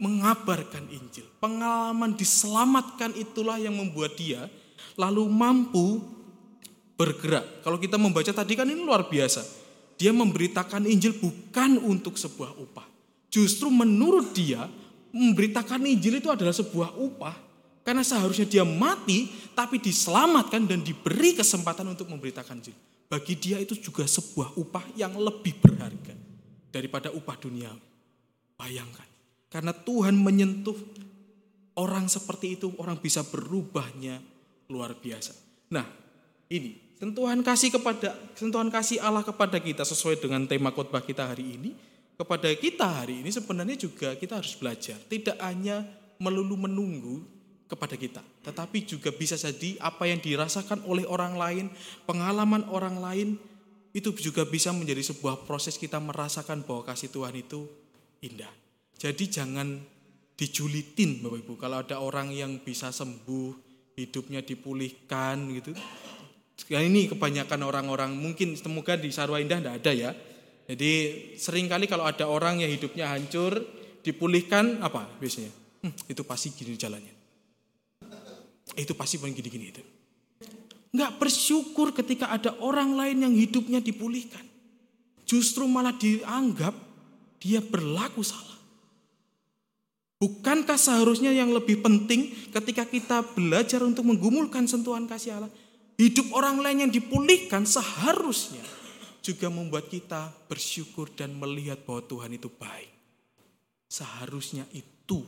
mengabarkan Injil. Pengalaman diselamatkan itulah yang membuat dia lalu mampu bergerak. Kalau kita membaca tadi kan ini luar biasa. Dia memberitakan Injil bukan untuk sebuah upah. Justru menurut dia, memberitakan Injil itu adalah sebuah upah. Karena seharusnya dia mati, tapi diselamatkan dan diberi kesempatan untuk memberitakan Injil. Bagi dia itu juga sebuah upah yang lebih berharga daripada upah dunia. Bayangkan. Karena Tuhan menyentuh orang seperti itu, orang bisa berubahnya luar biasa. Nah, ini Sentuhan kasih kepada sentuhan kasih Allah kepada kita sesuai dengan tema khotbah kita hari ini, kepada kita hari ini sebenarnya juga kita harus belajar. Tidak hanya melulu menunggu kepada kita, tetapi juga bisa jadi apa yang dirasakan oleh orang lain, pengalaman orang lain itu juga bisa menjadi sebuah proses kita merasakan bahwa kasih Tuhan itu indah. Jadi jangan dijulitin Bapak Ibu kalau ada orang yang bisa sembuh, hidupnya dipulihkan gitu Ya ini kebanyakan orang-orang mungkin semoga di Sarwa Indah tidak ada ya. Jadi sering kali kalau ada orang yang hidupnya hancur, dipulihkan apa biasanya? Hmm, itu pasti gini jalannya. Itu pasti paling gini-gini itu. Enggak bersyukur ketika ada orang lain yang hidupnya dipulihkan. Justru malah dianggap dia berlaku salah. Bukankah seharusnya yang lebih penting ketika kita belajar untuk menggumulkan sentuhan kasih Allah, Hidup orang lain yang dipulihkan seharusnya juga membuat kita bersyukur dan melihat bahwa Tuhan itu baik. Seharusnya itu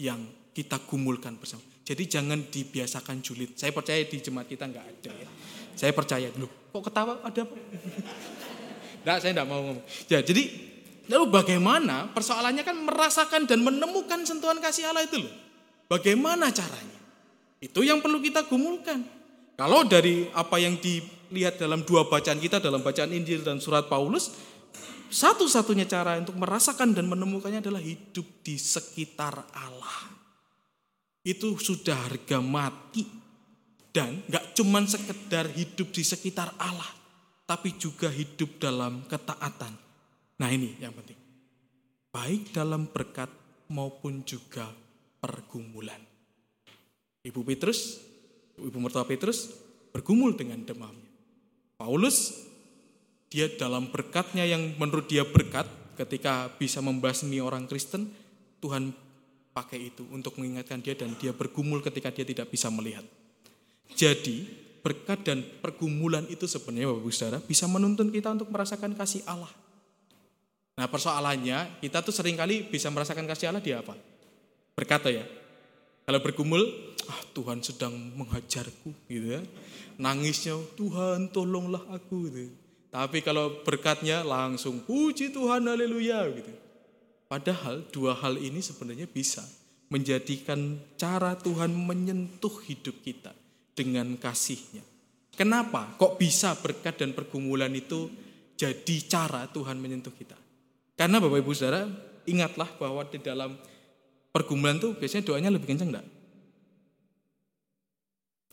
yang kita gumulkan bersama. Jadi jangan dibiasakan julid. Saya percaya di jemaat kita nggak ada ya. Saya percaya dulu. Kok ketawa ada apa? Nah, saya nggak mau ngomong. Ya, jadi lalu bagaimana persoalannya kan merasakan dan menemukan sentuhan kasih Allah itu loh. Bagaimana caranya? Itu yang perlu kita gumulkan. Kalau dari apa yang dilihat dalam dua bacaan kita, dalam bacaan Injil dan surat Paulus, satu-satunya cara untuk merasakan dan menemukannya adalah hidup di sekitar Allah. Itu sudah harga mati. Dan gak cuman sekedar hidup di sekitar Allah, tapi juga hidup dalam ketaatan. Nah ini yang penting. Baik dalam berkat maupun juga pergumulan. Ibu Petrus ibu mertua Petrus bergumul dengan demamnya. Paulus dia dalam berkatnya yang menurut dia berkat ketika bisa membasmi orang Kristen, Tuhan pakai itu untuk mengingatkan dia dan dia bergumul ketika dia tidak bisa melihat. Jadi berkat dan pergumulan itu sebenarnya Bapak Saudara bisa menuntun kita untuk merasakan kasih Allah. Nah persoalannya kita tuh sering kali bisa merasakan kasih Allah di apa? Berkata ya. Kalau bergumul ah Tuhan sedang menghajarku gitu ya. Nangisnya Tuhan tolonglah aku gitu. Tapi kalau berkatnya langsung puji Tuhan haleluya gitu. Padahal dua hal ini sebenarnya bisa menjadikan cara Tuhan menyentuh hidup kita dengan kasihnya. Kenapa? Kok bisa berkat dan pergumulan itu jadi cara Tuhan menyentuh kita? Karena Bapak Ibu Saudara, ingatlah bahwa di dalam pergumulan tuh biasanya doanya lebih kencang enggak?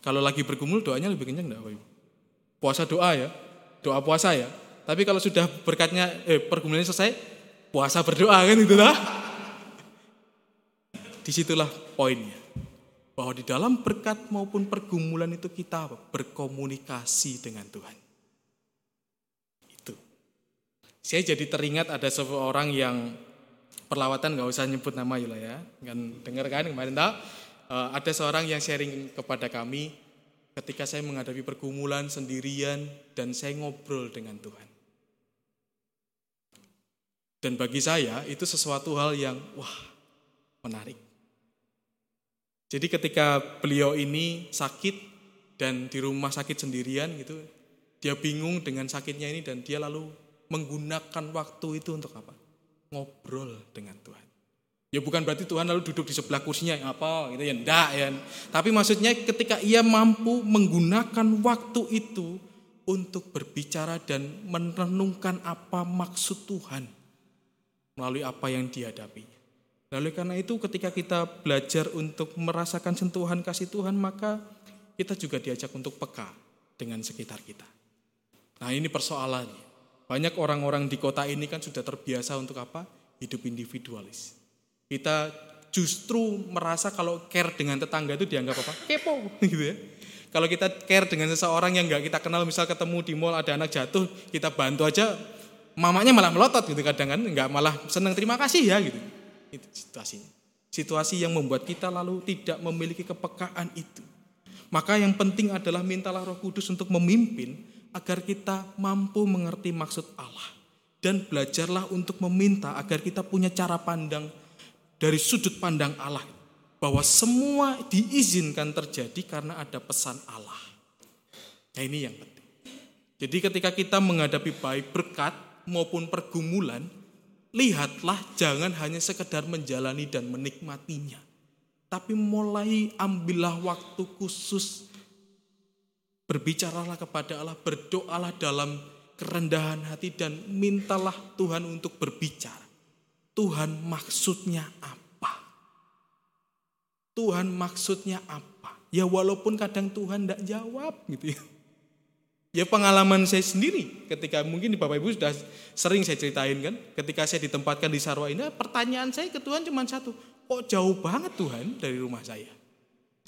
Kalau lagi bergumul doanya lebih kencang enggak Bapak Ibu? Puasa doa ya, doa puasa ya. Tapi kalau sudah berkatnya eh, pergumulannya selesai, puasa berdoa kan itu lah. Di situlah poinnya. Bahwa di dalam berkat maupun pergumulan itu kita berkomunikasi dengan Tuhan. Itu. Saya jadi teringat ada seseorang yang perlawatan nggak usah nyebut nama Yula ya. Kan dengar kan kemarin tahu? Uh, ada seorang yang sharing kepada kami ketika saya menghadapi pergumulan sendirian dan saya ngobrol dengan Tuhan. Dan bagi saya itu sesuatu hal yang wah menarik. Jadi ketika beliau ini sakit dan di rumah sakit sendirian gitu, dia bingung dengan sakitnya ini dan dia lalu menggunakan waktu itu untuk apa? Ngobrol dengan Tuhan. Ya bukan berarti Tuhan lalu duduk di sebelah kursinya apa gitu ya, enggak ya. Tapi maksudnya ketika ia mampu menggunakan waktu itu untuk berbicara dan merenungkan apa maksud Tuhan melalui apa yang dihadapinya. Lalu karena itu ketika kita belajar untuk merasakan sentuhan kasih Tuhan, maka kita juga diajak untuk peka dengan sekitar kita. Nah ini persoalannya. Banyak orang-orang di kota ini kan sudah terbiasa untuk apa? Hidup individualis. Kita justru merasa kalau care dengan tetangga itu dianggap apa? Kepo gitu ya. Kalau kita care dengan seseorang yang nggak kita kenal, misal ketemu di mall ada anak jatuh, kita bantu aja, mamanya malah melotot gitu kadang kan, nggak malah seneng terima kasih ya gitu. Itu situasinya. Situasi yang membuat kita lalu tidak memiliki kepekaan itu. Maka yang penting adalah mintalah Roh Kudus untuk memimpin agar kita mampu mengerti maksud Allah dan belajarlah untuk meminta agar kita punya cara pandang dari sudut pandang Allah bahwa semua diizinkan terjadi karena ada pesan Allah. Nah ini yang penting. Jadi ketika kita menghadapi baik berkat maupun pergumulan, lihatlah jangan hanya sekedar menjalani dan menikmatinya. Tapi mulai ambillah waktu khusus. Berbicaralah kepada Allah, berdoalah dalam kerendahan hati dan mintalah Tuhan untuk berbicara. Tuhan maksudnya apa? Tuhan maksudnya apa? Ya walaupun kadang Tuhan tidak jawab gitu ya. Ya pengalaman saya sendiri ketika mungkin di Bapak Ibu sudah sering saya ceritain kan. Ketika saya ditempatkan di Sarwa ini pertanyaan saya ke Tuhan cuma satu. Kok jauh banget Tuhan dari rumah saya?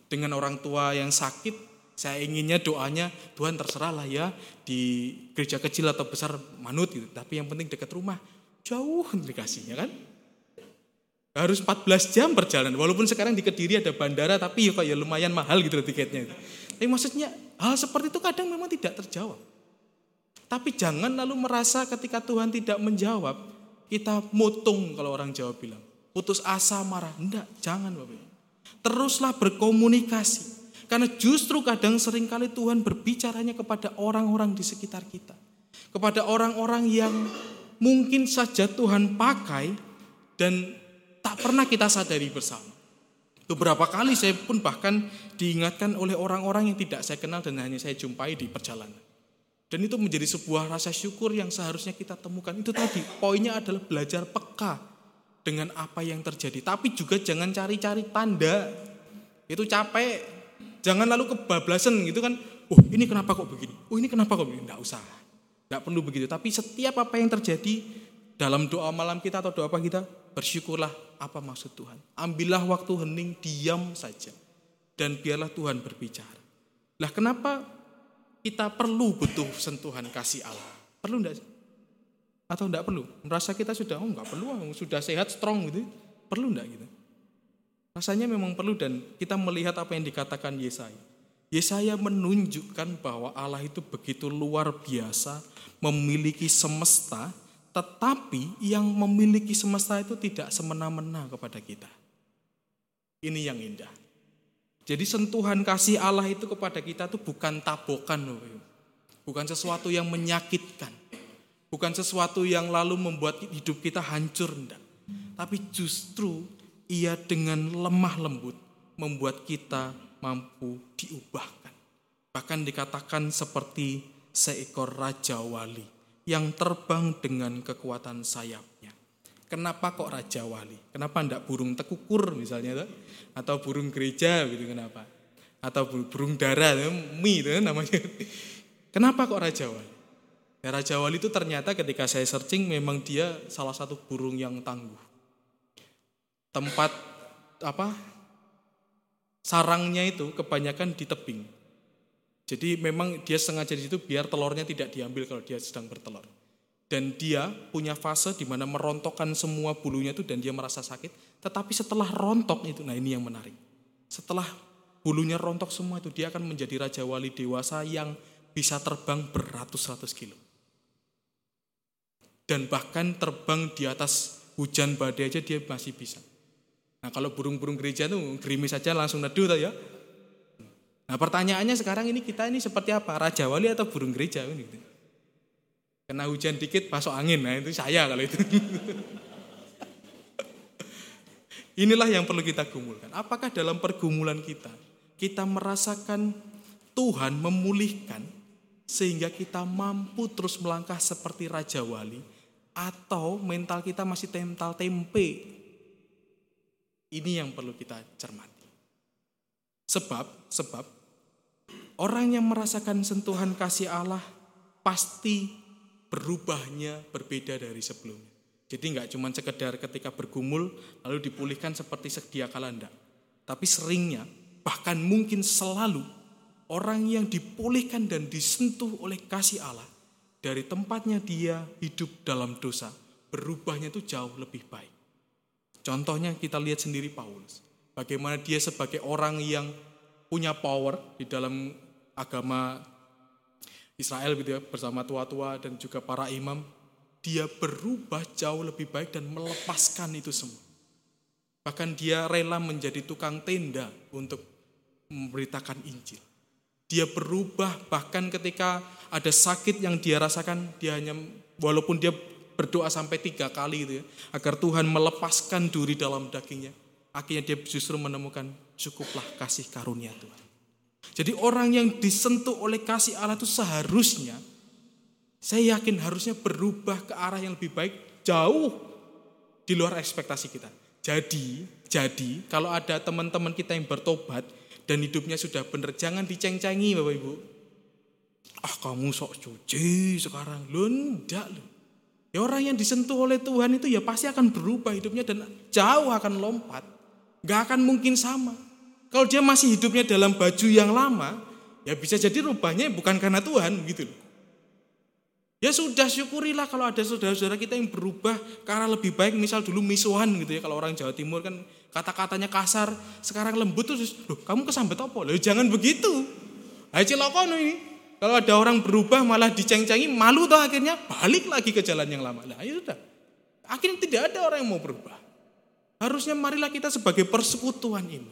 Dengan orang tua yang sakit saya inginnya doanya Tuhan terserah lah ya di gereja kecil atau besar manut gitu. Tapi yang penting dekat rumah. Jauh dikasihnya kan. Harus 14 jam perjalanan. Walaupun sekarang di Kediri ada bandara tapi ya ya lumayan mahal gitu tiketnya. Tapi maksudnya hal seperti itu kadang memang tidak terjawab. Tapi jangan lalu merasa ketika Tuhan tidak menjawab, kita mutung kalau orang Jawa bilang. Putus asa, marah. Enggak, jangan Bapak. Teruslah berkomunikasi. Karena justru kadang sering kali Tuhan berbicaranya kepada orang-orang di sekitar kita. Kepada orang-orang yang mungkin saja Tuhan pakai dan tak pernah kita sadari bersama. Beberapa kali saya pun bahkan diingatkan oleh orang-orang yang tidak saya kenal dan hanya saya jumpai di perjalanan. Dan itu menjadi sebuah rasa syukur yang seharusnya kita temukan. Itu tadi, poinnya adalah belajar peka dengan apa yang terjadi. Tapi juga jangan cari-cari tanda. Itu capek. Jangan lalu kebablasan gitu kan. Oh ini kenapa kok begini? Oh ini kenapa kok begini? Tidak usah. Tidak perlu begitu. Tapi setiap apa yang terjadi dalam doa malam kita atau doa apa kita, bersyukurlah apa maksud Tuhan. Ambillah waktu hening, diam saja. Dan biarlah Tuhan berbicara. Lah kenapa kita perlu butuh sentuhan kasih Allah? Perlu enggak? Atau enggak perlu? Merasa kita sudah, oh enggak perlu, sudah sehat, strong gitu. Perlu enggak gitu? Rasanya memang perlu dan kita melihat apa yang dikatakan Yesaya. Yesaya menunjukkan bahwa Allah itu begitu luar biasa, memiliki semesta, tetapi yang memiliki semesta itu tidak semena-mena kepada kita. Ini yang indah. Jadi sentuhan kasih Allah itu kepada kita itu bukan tabokan. Bukan sesuatu yang menyakitkan. Bukan sesuatu yang lalu membuat hidup kita hancur. Enggak. Tapi justru ia dengan lemah lembut membuat kita mampu diubahkan. Bahkan dikatakan seperti seekor raja wali yang terbang dengan kekuatan sayapnya. Kenapa kok raja wali? Kenapa ndak burung tekukur misalnya tuh? Atau burung gereja gitu kenapa? Atau burung dara, mi itu namanya. Kenapa kok raja wali? Ya, raja wali itu ternyata ketika saya searching memang dia salah satu burung yang tangguh. Tempat apa sarangnya itu kebanyakan di tebing. Jadi memang dia sengaja di situ biar telurnya tidak diambil kalau dia sedang bertelur. Dan dia punya fase di mana merontokkan semua bulunya itu dan dia merasa sakit. Tetapi setelah rontok itu, nah ini yang menarik. Setelah bulunya rontok semua itu, dia akan menjadi raja wali dewasa yang bisa terbang beratus-ratus kilo. Dan bahkan terbang di atas hujan badai aja dia masih bisa. Nah kalau burung-burung gereja itu gerimis saja langsung neduh ya. Nah pertanyaannya sekarang ini kita ini seperti apa? Raja wali atau burung gereja? Gitu. Kena hujan dikit masuk angin, nah itu saya kalau itu. Inilah yang perlu kita gumulkan. Apakah dalam pergumulan kita, kita merasakan Tuhan memulihkan sehingga kita mampu terus melangkah seperti Raja Wali atau mental kita masih mental tempe. Ini yang perlu kita cermati. Sebab, sebab orang yang merasakan sentuhan kasih Allah pasti berubahnya berbeda dari sebelumnya. Jadi nggak cuma sekedar ketika bergumul lalu dipulihkan seperti sedia kala enggak. Tapi seringnya bahkan mungkin selalu orang yang dipulihkan dan disentuh oleh kasih Allah dari tempatnya dia hidup dalam dosa berubahnya itu jauh lebih baik. Contohnya kita lihat sendiri Paulus. Bagaimana dia sebagai orang yang punya power di dalam agama Israel gitu ya bersama tua-tua dan juga para imam dia berubah jauh lebih baik dan melepaskan itu semua. Bahkan dia rela menjadi tukang tenda untuk memberitakan Injil. Dia berubah bahkan ketika ada sakit yang dia rasakan, dia hanya walaupun dia berdoa sampai tiga kali itu ya, agar Tuhan melepaskan duri dalam dagingnya. Akhirnya dia justru menemukan cukuplah kasih karunia Tuhan. Jadi orang yang disentuh oleh kasih Allah itu seharusnya saya yakin harusnya berubah ke arah yang lebih baik jauh di luar ekspektasi kita. Jadi, jadi kalau ada teman-teman kita yang bertobat dan hidupnya sudah benar, jangan diceng-cengi Bapak Ibu. Ah kamu sok cuci sekarang. Loh enggak loh. Ya orang yang disentuh oleh Tuhan itu ya pasti akan berubah hidupnya dan jauh akan lompat. Gak akan mungkin sama. Kalau dia masih hidupnya dalam baju yang lama, ya bisa jadi rubahnya bukan karena Tuhan gitu. Ya sudah syukurilah kalau ada saudara-saudara kita yang berubah arah lebih baik. Misal dulu misuhan gitu ya. Kalau orang Jawa Timur kan kata-katanya kasar. Sekarang lembut terus, loh kamu kesambet apa? Loh jangan begitu. Ayo cilokono ini. Kalau ada orang berubah malah diceng-cengi, malu toh akhirnya balik lagi ke jalan yang lama. Nah ya sudah. Akhirnya tidak ada orang yang mau berubah. Harusnya marilah kita sebagai persekutuan ini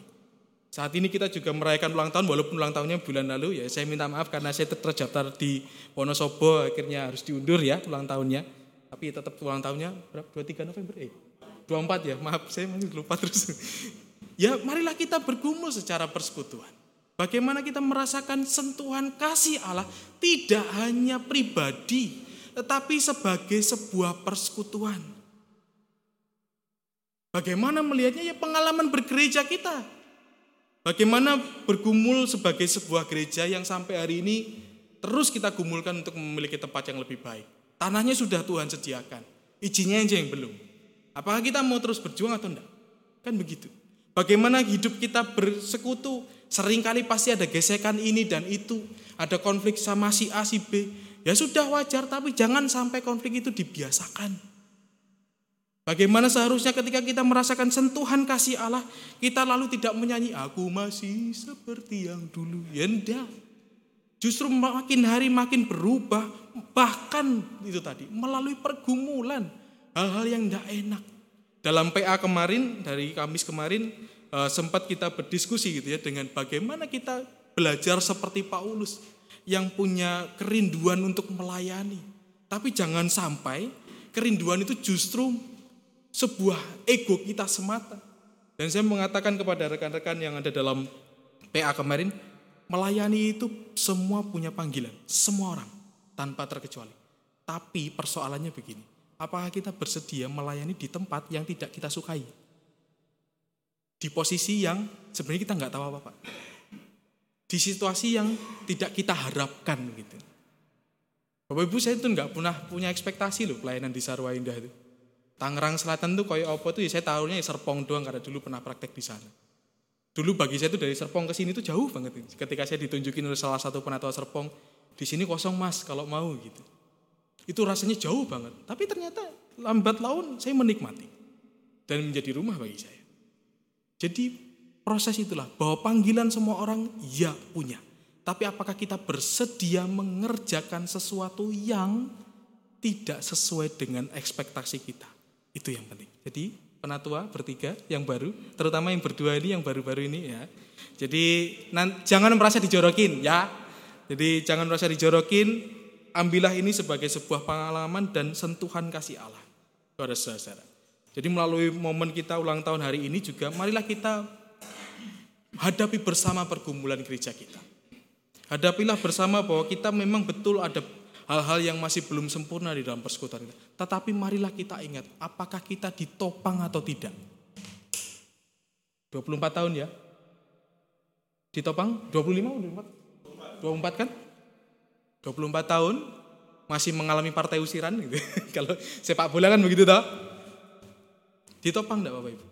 saat ini kita juga merayakan ulang tahun walaupun ulang tahunnya bulan lalu ya. Saya minta maaf karena saya terdaftar di Wonosobo akhirnya harus diundur ya ulang tahunnya. Tapi tetap ulang tahunnya berapa? 23 November eh 24 ya. Maaf saya masih lupa terus. ya marilah kita bergumul secara persekutuan. Bagaimana kita merasakan sentuhan kasih Allah tidak hanya pribadi tetapi sebagai sebuah persekutuan. Bagaimana melihatnya ya pengalaman bergereja kita. Bagaimana bergumul sebagai sebuah gereja yang sampai hari ini terus kita gumulkan untuk memiliki tempat yang lebih baik. Tanahnya sudah Tuhan sediakan, izinnya aja yang belum. Apakah kita mau terus berjuang atau enggak? Kan begitu. Bagaimana hidup kita bersekutu, sering kali pasti ada gesekan ini dan itu, ada konflik sama si A, si B. Ya sudah wajar, tapi jangan sampai konflik itu dibiasakan. Bagaimana seharusnya ketika kita merasakan sentuhan kasih Allah, kita lalu tidak menyanyi, aku masih seperti yang dulu. Ya enggak. Justru makin hari makin berubah, bahkan itu tadi, melalui pergumulan, hal-hal yang tidak enak. Dalam PA kemarin, dari Kamis kemarin, eh, sempat kita berdiskusi gitu ya, dengan bagaimana kita belajar seperti Paulus, yang punya kerinduan untuk melayani. Tapi jangan sampai kerinduan itu justru sebuah ego kita semata. Dan saya mengatakan kepada rekan-rekan yang ada dalam PA kemarin, melayani itu semua punya panggilan, semua orang tanpa terkecuali. Tapi persoalannya begini, apakah kita bersedia melayani di tempat yang tidak kita sukai? Di posisi yang sebenarnya kita nggak tahu apa-apa. Di situasi yang tidak kita harapkan gitu. Bapak Ibu saya itu nggak pernah punya ekspektasi loh pelayanan di Sarwa Indah itu. Tangerang Selatan tuh kayak apa tuh ya saya tahunya ya Serpong doang karena dulu pernah praktek di sana. Dulu bagi saya itu dari Serpong ke sini tuh jauh banget. Ketika saya ditunjukin oleh salah satu penatua Serpong, di sini kosong mas kalau mau gitu. Itu rasanya jauh banget. Tapi ternyata lambat laun saya menikmati. Dan menjadi rumah bagi saya. Jadi proses itulah bahwa panggilan semua orang ya punya. Tapi apakah kita bersedia mengerjakan sesuatu yang tidak sesuai dengan ekspektasi kita? Itu yang penting. Jadi penatua bertiga yang baru, terutama yang berdua ini yang baru-baru ini ya. Jadi jangan merasa dijorokin ya. Jadi jangan merasa dijorokin, ambillah ini sebagai sebuah pengalaman dan sentuhan kasih Allah. Kepada saudara. Jadi melalui momen kita ulang tahun hari ini juga marilah kita hadapi bersama pergumulan gereja kita. Hadapilah bersama bahwa kita memang betul ada hal-hal yang masih belum sempurna di dalam persekutuan kita. Tetapi marilah kita ingat, apakah kita ditopang atau tidak. 24 tahun ya. Ditopang 25 24? 24 kan? 24 tahun masih mengalami partai usiran gitu. Kalau sepak bola kan begitu toh. Ditopang enggak Bapak Ibu?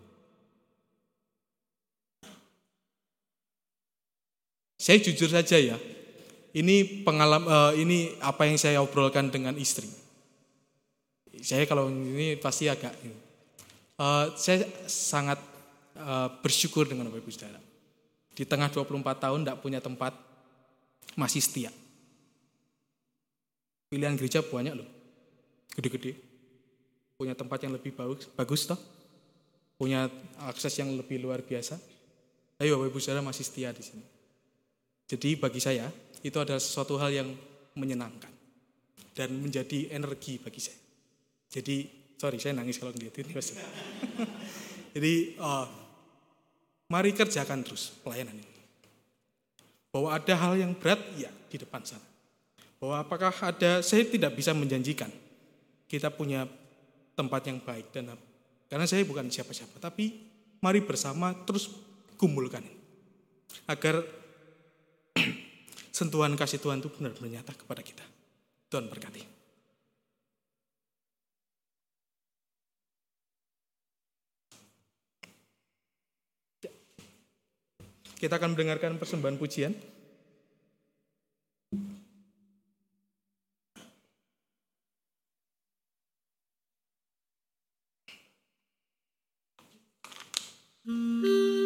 Saya jujur saja ya, ini pengalaman uh, ini apa yang saya obrolkan dengan istri. Saya kalau ini pasti agak uh, saya sangat uh, bersyukur dengan Bapak Ibu Saudara. Di tengah 24 tahun tidak punya tempat masih setia. Pilihan gereja banyak loh. Gede-gede. Punya tempat yang lebih bagus, bagus toh. Punya akses yang lebih luar biasa. Ayo Bapak Ibu Saudara masih setia di sini. Jadi bagi saya itu adalah sesuatu hal yang menyenangkan dan menjadi energi bagi saya. Jadi sorry saya nangis kalau ngeliat ini. Jadi uh, mari kerjakan terus pelayanan ini. Bahwa ada hal yang berat ya di depan sana. Bahwa apakah ada saya tidak bisa menjanjikan kita punya tempat yang baik dan karena saya bukan siapa-siapa tapi mari bersama terus kumpulkan agar sentuhan kasih Tuhan itu benar-benar nyata kepada kita. Tuhan berkati. Kita akan mendengarkan persembahan pujian. Hmm.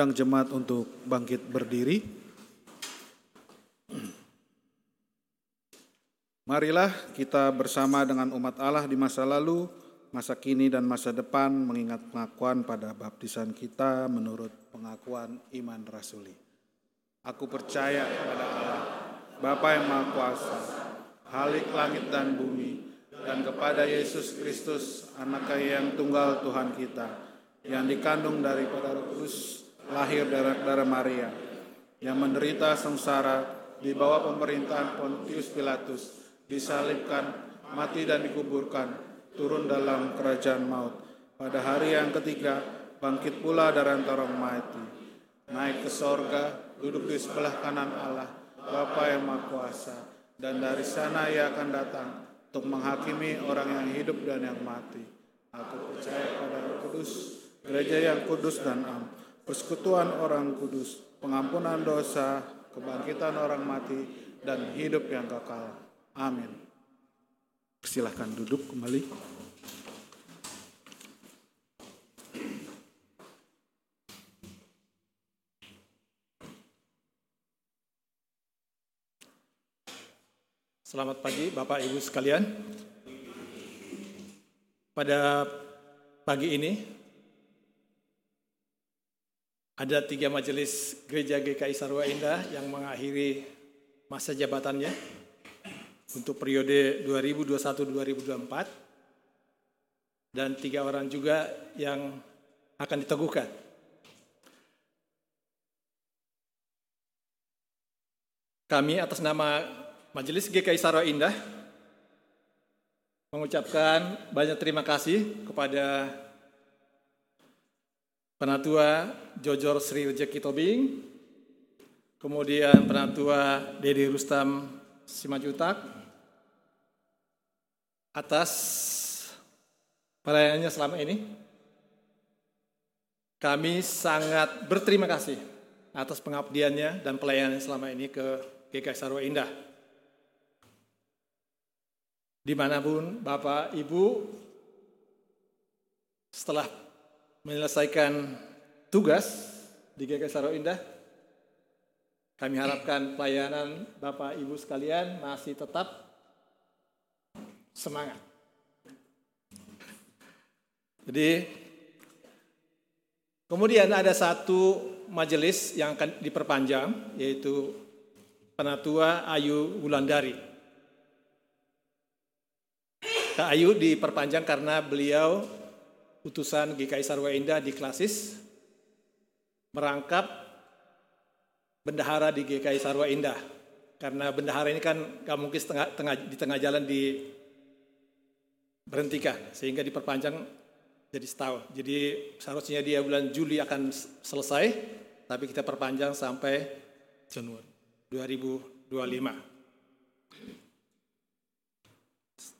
Kami undang jemaat untuk bangkit berdiri. Marilah kita bersama dengan umat Allah di masa lalu, masa kini dan masa depan mengingat pengakuan pada baptisan kita menurut pengakuan iman rasuli. Aku percaya kepada Allah, Bapa yang Maha Kuasa, Halik langit dan bumi, dan kepada Yesus Kristus, anak yang tunggal Tuhan kita, yang dikandung daripada Roh Kudus, lahir dari darah Maria, yang menderita sengsara di bawah pemerintahan Pontius Pilatus, disalibkan, mati dan dikuburkan, turun dalam kerajaan maut. Pada hari yang ketiga, bangkit pula dari antara mati, naik ke sorga, duduk di sebelah kanan Allah, Bapa yang Maha Kuasa, dan dari sana ia akan datang untuk menghakimi orang yang hidup dan yang mati. Aku percaya pada Kudus, gereja yang kudus dan am, persekutuan orang kudus, pengampunan dosa, kebangkitan orang mati, dan hidup yang kekal. Amin. Silahkan duduk kembali. Selamat pagi Bapak Ibu sekalian. Pada pagi ini ada tiga majelis gereja GKI Sarwa Indah yang mengakhiri masa jabatannya untuk periode 2021-2024 dan tiga orang juga yang akan diteguhkan. Kami atas nama Majelis GKI Sarwa Indah mengucapkan banyak terima kasih kepada Penatua Jojor Sri Rejeki Tobing, kemudian Penatua Dedi Rustam Simajutak atas pelayanannya selama ini. Kami sangat berterima kasih atas pengabdiannya dan pelayanan selama ini ke GKI Sarwa Indah. Di mana pun Bapak Ibu setelah menyelesaikan tugas di GKI Sarwa Indah, kami harapkan pelayanan Bapak Ibu sekalian masih tetap semangat. Jadi kemudian ada satu majelis yang akan diperpanjang yaitu Penatua Ayu Wulandari. Kak Ayu diperpanjang karena beliau utusan GKI Sarwa Indah di Klasis merangkap bendahara di GKI Sarwa Indah. Karena bendahara ini kan gak mungkin setengah, tengah, di tengah jalan di berhentikan sehingga diperpanjang jadi setahun. Jadi seharusnya dia bulan Juli akan selesai, tapi kita perpanjang sampai Januari 2025.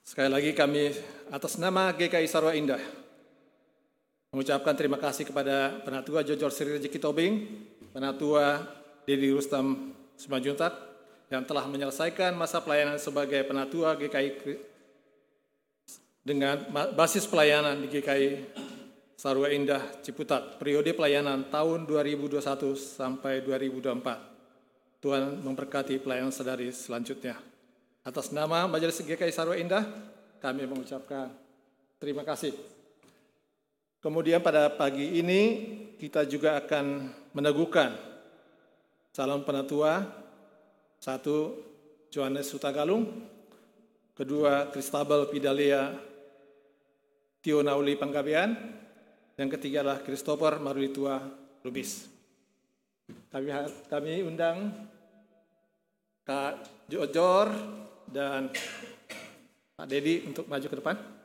Sekali lagi kami atas nama GKI Sarwa Indah mengucapkan terima kasih kepada Penatua Jojor Sri Rezeki Tobing, Penatua Dedi Rustam Semajuntak yang telah menyelesaikan masa pelayanan sebagai Penatua GKI dengan basis pelayanan di GKI Sarwa Indah Ciputat periode pelayanan tahun 2021 sampai 2024. Tuhan memberkati pelayanan sadari selanjutnya. Atas nama Majelis GKI Sarwa Indah, kami mengucapkan terima kasih. Kemudian pada pagi ini kita juga akan meneguhkan calon penatua satu Johannes Sutagalung, kedua Kristabel Pidalia Tionauli Panggabean, yang ketiga adalah Christopher Marulitua Lubis. Kami, kami undang Kak Jojor dan Pak Dedi untuk maju ke depan.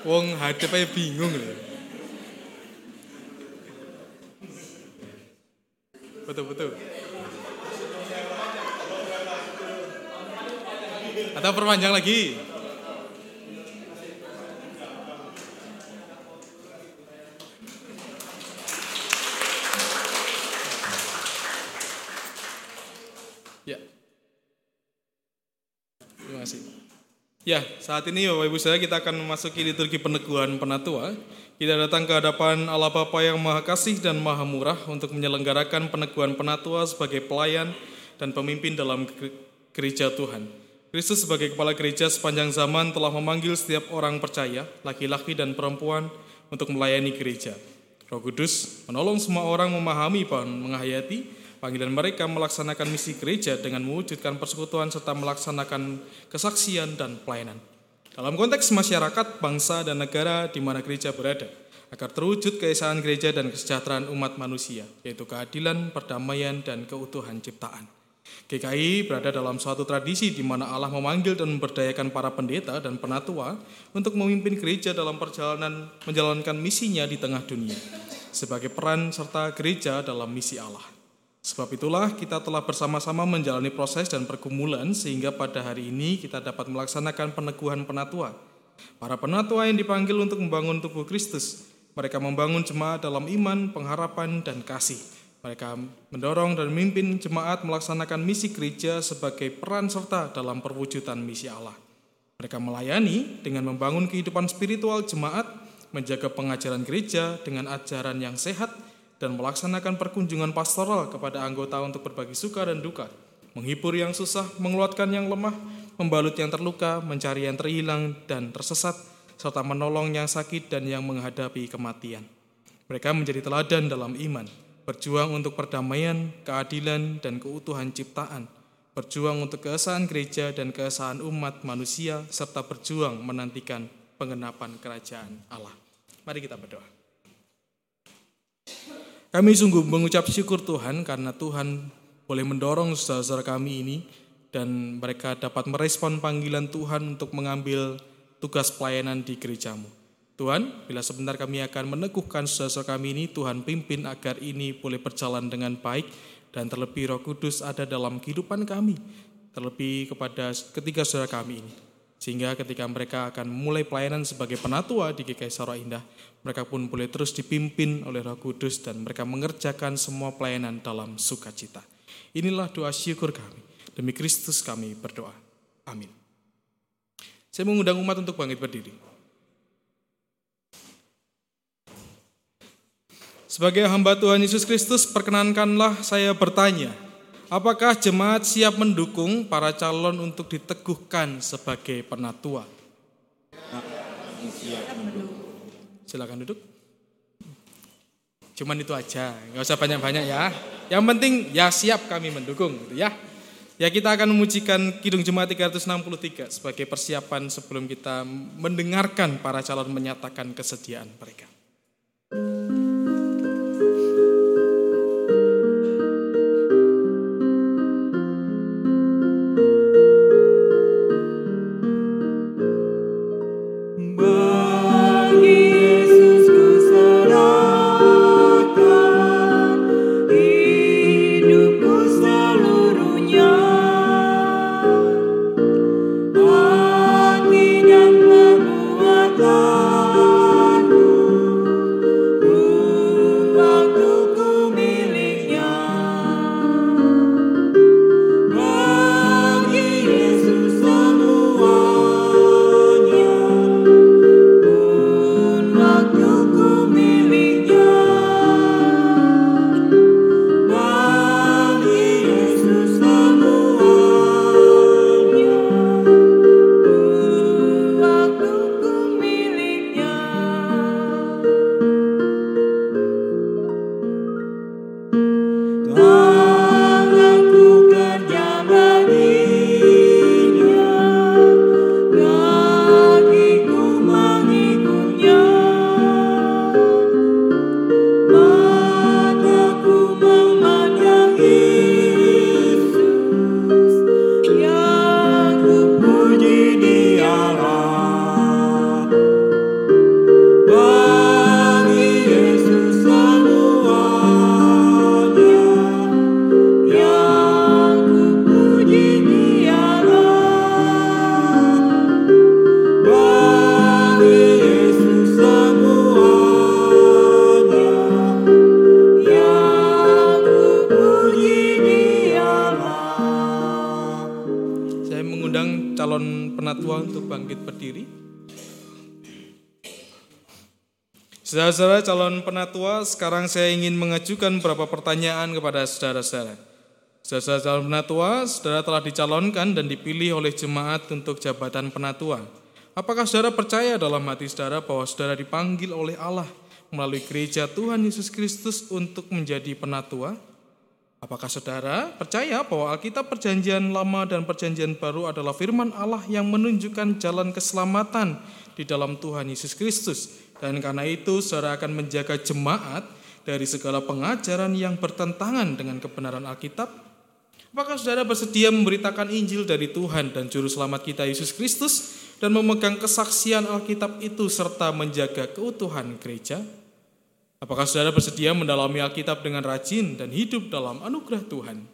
Wong hadap aja bingung loh. Betul betul. Atau perpanjang lagi? Ya. Terima kasih. Ya, saat ini Bapak Ibu saya kita akan memasuki liturgi peneguhan penatua. Kita datang ke hadapan Allah Bapa yang Maha Kasih dan Maha Murah untuk menyelenggarakan peneguhan penatua sebagai pelayan dan pemimpin dalam gereja Tuhan. Kristus sebagai kepala gereja sepanjang zaman telah memanggil setiap orang percaya, laki-laki dan perempuan, untuk melayani gereja. Roh Kudus menolong semua orang memahami dan menghayati panggilan mereka melaksanakan misi gereja dengan mewujudkan persekutuan serta melaksanakan kesaksian dan pelayanan. Dalam konteks masyarakat, bangsa, dan negara di mana gereja berada, agar terwujud keesaan gereja dan kesejahteraan umat manusia, yaitu keadilan, perdamaian, dan keutuhan ciptaan. GKI berada dalam suatu tradisi di mana Allah memanggil dan memberdayakan para pendeta dan penatua untuk memimpin gereja dalam perjalanan menjalankan misinya di tengah dunia, sebagai peran serta gereja dalam misi Allah. Sebab itulah kita telah bersama-sama menjalani proses dan pergumulan sehingga pada hari ini kita dapat melaksanakan peneguhan penatua. Para penatua yang dipanggil untuk membangun tubuh Kristus, mereka membangun jemaat dalam iman, pengharapan, dan kasih. Mereka mendorong dan memimpin jemaat melaksanakan misi gereja sebagai peran serta dalam perwujudan misi Allah. Mereka melayani dengan membangun kehidupan spiritual jemaat, menjaga pengajaran gereja dengan ajaran yang sehat, dan melaksanakan perkunjungan pastoral kepada anggota untuk berbagi suka dan duka, menghibur yang susah, mengeluarkan yang lemah, membalut yang terluka, mencari yang terhilang dan tersesat, serta menolong yang sakit dan yang menghadapi kematian. Mereka menjadi teladan dalam iman, berjuang untuk perdamaian, keadilan, dan keutuhan ciptaan, berjuang untuk keesaan gereja dan keesaan umat manusia, serta berjuang menantikan pengenapan kerajaan Allah. Mari kita berdoa. Kami sungguh mengucap syukur Tuhan karena Tuhan boleh mendorong saudara-saudara kami ini dan mereka dapat merespon panggilan Tuhan untuk mengambil tugas pelayanan di gerejamu. Tuhan, bila sebentar kami akan meneguhkan saudara-saudara kami ini, Tuhan pimpin agar ini boleh berjalan dengan baik dan terlebih roh kudus ada dalam kehidupan kami, terlebih kepada ketiga saudara kami ini. Sehingga ketika mereka akan mulai pelayanan sebagai penatua di GKI Sarwa Indah, mereka pun boleh terus dipimpin oleh roh kudus dan mereka mengerjakan semua pelayanan dalam sukacita. Inilah doa syukur kami. Demi Kristus kami berdoa. Amin. Saya mengundang umat untuk bangkit berdiri. Sebagai hamba Tuhan Yesus Kristus, perkenankanlah saya bertanya, apakah jemaat siap mendukung para calon untuk diteguhkan sebagai penatua? Silakan duduk. Cuman itu aja, nggak usah banyak-banyak ya. Yang penting ya siap kami mendukung, gitu ya. Ya kita akan memujikan Kidung Jemaat 363 sebagai persiapan sebelum kita mendengarkan para calon menyatakan kesediaan mereka. Bagi mengundang calon penatua untuk bangkit berdiri. Saudara-saudara calon penatua, sekarang saya ingin mengajukan beberapa pertanyaan kepada saudara-saudara. Saudara-saudara calon penatua, saudara telah dicalonkan dan dipilih oleh jemaat untuk jabatan penatua. Apakah saudara percaya dalam hati saudara bahwa saudara dipanggil oleh Allah melalui gereja Tuhan Yesus Kristus untuk menjadi penatua? Apakah saudara percaya bahwa Alkitab Perjanjian Lama dan Perjanjian Baru adalah firman Allah yang menunjukkan jalan keselamatan di dalam Tuhan Yesus Kristus? Dan karena itu saudara akan menjaga jemaat dari segala pengajaran yang bertentangan dengan kebenaran Alkitab? Apakah saudara bersedia memberitakan Injil dari Tuhan dan Juru Selamat kita Yesus Kristus dan memegang kesaksian Alkitab itu serta menjaga keutuhan gereja? Apakah saudara bersedia mendalami Alkitab dengan rajin dan hidup dalam anugerah Tuhan?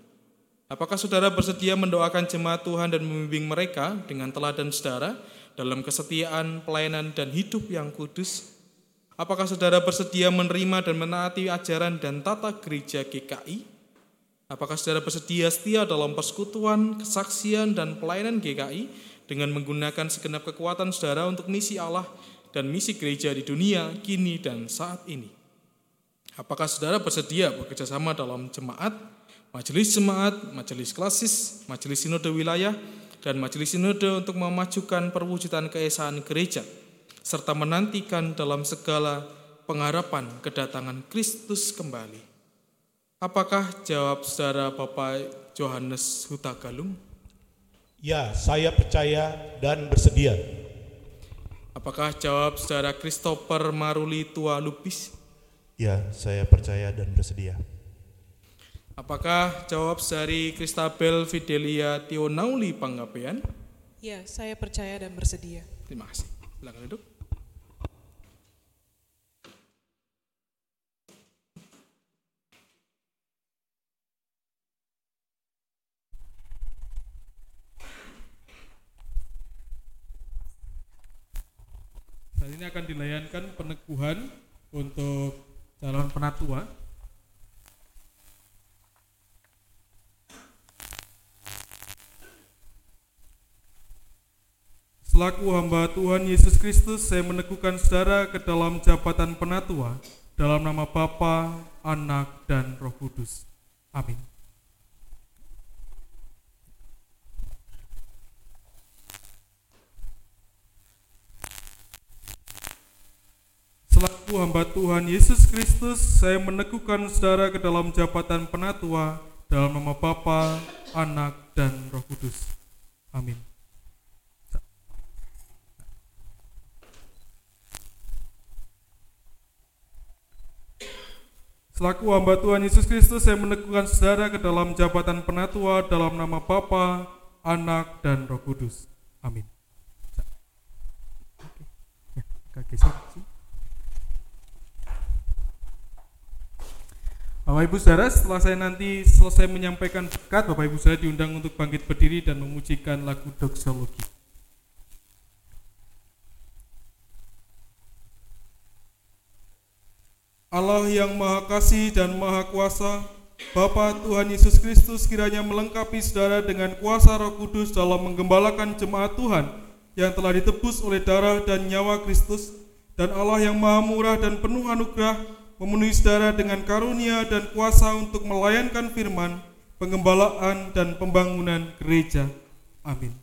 Apakah saudara bersedia mendoakan jemaat Tuhan dan membimbing mereka dengan teladan saudara dalam kesetiaan, pelayanan, dan hidup yang kudus? Apakah saudara bersedia menerima dan menaati ajaran dan tata gereja GKI? Apakah saudara bersedia setia dalam persekutuan, kesaksian, dan pelayanan GKI dengan menggunakan segenap kekuatan saudara untuk misi Allah dan misi gereja di dunia kini dan saat ini? Apakah saudara bersedia bekerjasama dalam jemaat, majelis jemaat, majelis klasis, majelis sinode wilayah, dan majelis sinode untuk memajukan perwujudan keesaan gereja, serta menantikan dalam segala pengharapan kedatangan Kristus kembali? Apakah jawab saudara Bapak Johannes Huta Galung? Ya, saya percaya dan bersedia. Apakah jawab saudara Christopher Maruli Tua Lubis? Ya, saya percaya dan bersedia. Apakah jawab dari Kristabel Fidelia Tionauli Panggapean? Ya, saya percaya dan bersedia. Terima kasih. Silakan duduk. Saat ini akan dilayankan peneguhan untuk calon penatua. Selaku hamba Tuhan Yesus Kristus, saya meneguhkan saudara ke dalam jabatan penatua dalam nama Bapa, Anak, dan Roh Kudus. Amin. Selaku hamba Tuhan Yesus Kristus, saya meneguhkan saudara ke dalam jabatan penatua dalam nama Bapa, Anak, dan Roh Kudus. Amin. Selaku hamba Tuhan Yesus Kristus, saya meneguhkan saudara ke dalam jabatan penatua dalam nama Bapa, Anak, dan Roh Kudus. Amin. Ya, agak geser sih. Bapak Ibu Saudara, setelah saya nanti selesai menyampaikan berkat, Bapak Ibu Saudara diundang untuk bangkit berdiri dan memujikan lagu doksologi. Allah yang Maha Kasih dan Maha Kuasa, Bapa Tuhan Yesus Kristus kiranya melengkapi saudara dengan kuasa Roh Kudus dalam menggembalakan jemaat Tuhan yang telah ditebus oleh darah dan nyawa Kristus, dan Allah yang Maha Murah dan penuh anugerah memenuhi saudara dengan karunia dan kuasa untuk melayankan firman, pengembalaan dan pembangunan gereja. Amin.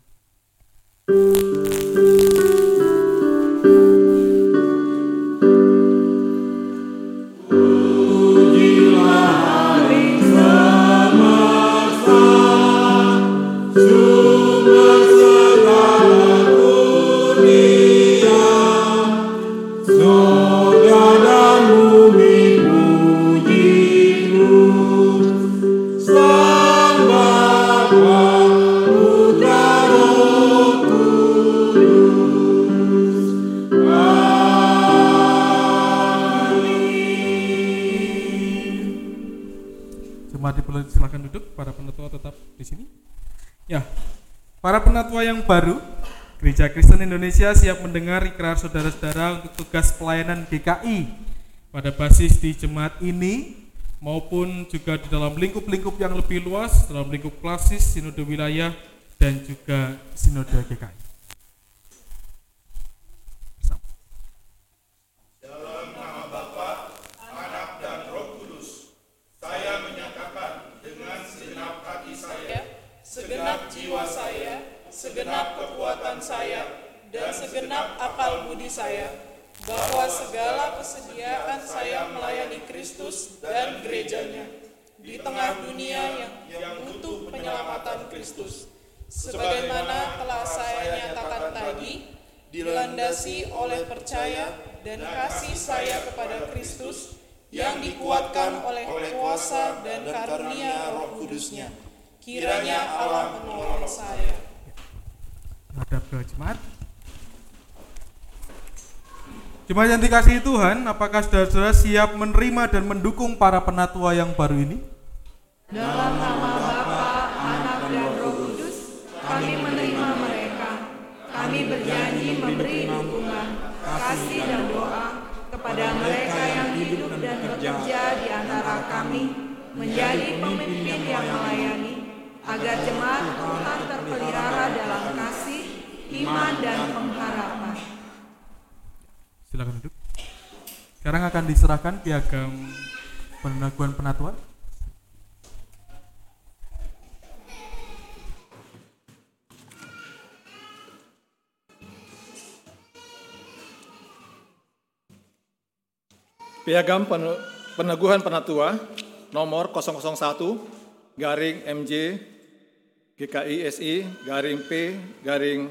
Indonesia siap mendengar ikrar saudara-saudara untuk tugas pelayanan GKI pada basis di jemaat ini maupun juga di dalam lingkup-lingkup yang lebih luas, dalam lingkup klasis, sinode wilayah, dan juga sinode GKI. Dalam nama Bapa, Anak, dan Roh Kudus, saya menyatakan dengan segenap hati saya, segenap jiwa saya, segenap kekuatan saya, dan segenap akal budi saya, bahwa segala kesediaan saya melayani Kristus dan gerejanya di tengah dunia yang, butuh penyelamatan Kristus. Sebagaimana telah saya nyatakan tadi, dilandasi oleh percaya dan kasih saya kepada Kristus yang dikuatkan oleh kuasa dan karunia roh kudusnya. Kiranya Allah menolong saya. Hadap ke jemaat. Jemaat yang dikasihi Tuhan, apakah saudara-saudara siap menerima dan mendukung para penatua yang baru ini? Dalam nama Silakan duduk. Sekarang akan diserahkan piagam penaguan penatua. Piagam Pen- Peneguhan Penatua nomor 001 garing MJ GKI SI garing P garing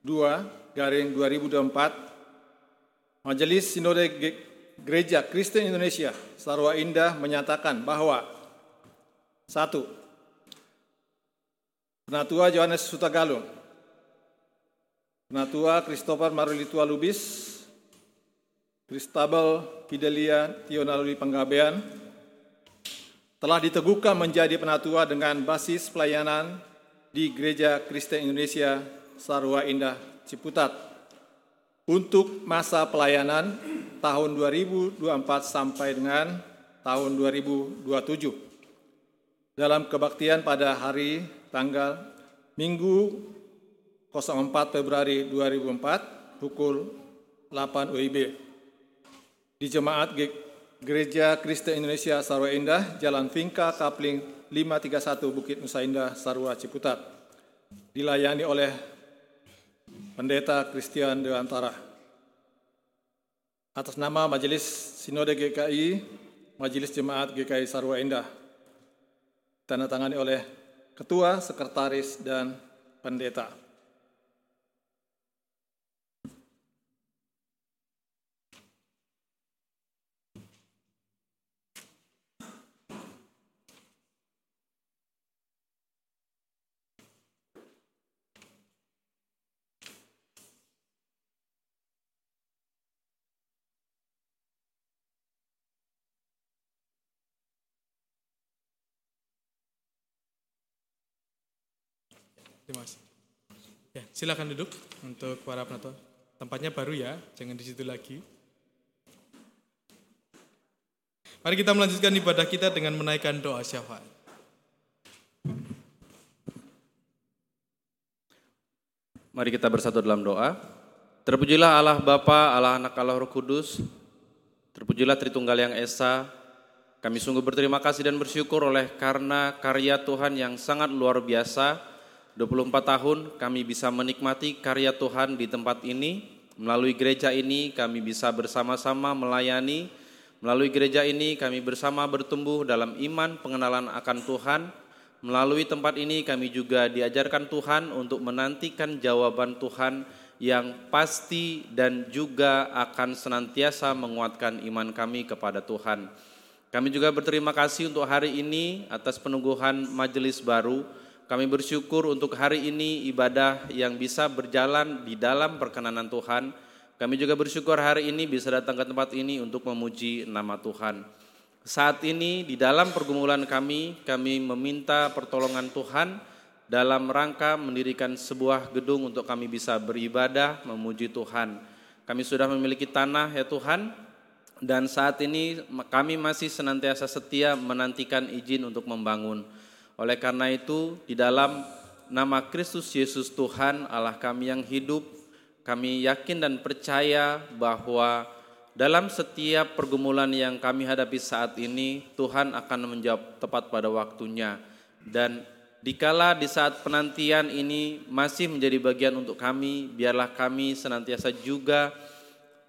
2 garing 2024, Majelis Sinode Ge- Gereja Kristen Indonesia Sarwa Indah menyatakan bahwa satu, Penatua Yohanes Sutagalung, Penatua Christopher Marulitua Lubis, Kristabel Fidelia Tionaluri Penggabean, telah diteguhkan menjadi penatua dengan basis pelayanan di Gereja Kristen Indonesia Sarwa Indah Ciputat untuk masa pelayanan tahun 2024 sampai dengan tahun 2027 dalam kebaktian pada hari tanggal Minggu 04 Februari 2004 pukul 8 WIB di Jemaat Ge- Gereja Kristen Indonesia Sarwa Indah, Jalan Fingka, Kapling 531 Bukit Nusa Indah, Sarwa Ciputat. Dilayani oleh Pendeta Christian Dewantara. Atas nama Majelis Sinode GKI, Majelis Jemaat GKI Sarwa Indah. Tanda tangani oleh Ketua, Sekretaris, dan Pendeta. Terima kasih. Ya, silakan duduk untuk para penatua. Tempatnya baru ya, jangan di situ lagi. Mari kita melanjutkan ibadah kita dengan menaikkan doa syafaat. Mari kita bersatu dalam doa. Terpujilah Allah Bapa, Allah Anak, Allah Roh Kudus. Terpujilah Tritunggal yang Esa. Kami sungguh berterima kasih dan bersyukur oleh karena karya Tuhan yang sangat luar biasa. 24 tahun kami bisa menikmati karya Tuhan di tempat ini. Melalui gereja ini kami bisa bersama-sama melayani. Melalui gereja ini kami bersama bertumbuh dalam iman pengenalan akan Tuhan. Melalui tempat ini kami juga diajarkan Tuhan untuk menantikan jawaban Tuhan yang pasti dan juga akan senantiasa menguatkan iman kami kepada Tuhan. Kami juga berterima kasih untuk hari ini atas penungguhan majelis baru. Kami bersyukur untuk hari ini ibadah yang bisa berjalan di dalam perkenanan Tuhan. Kami juga bersyukur hari ini bisa datang ke tempat ini untuk memuji nama Tuhan. Saat ini di dalam pergumulan kami, kami meminta pertolongan Tuhan dalam rangka mendirikan sebuah gedung untuk kami bisa beribadah, memuji Tuhan. Kami sudah memiliki tanah ya Tuhan, dan saat ini kami masih senantiasa setia menantikan izin untuk membangun. Oleh karena itu, di dalam nama Kristus Yesus Tuhan, Allah kami yang hidup, kami yakin dan percaya bahwa dalam setiap pergumulan yang kami hadapi saat ini, Tuhan akan menjawab tepat pada waktunya. Dan dikala di saat penantian ini masih menjadi bagian untuk kami, biarlah kami senantiasa juga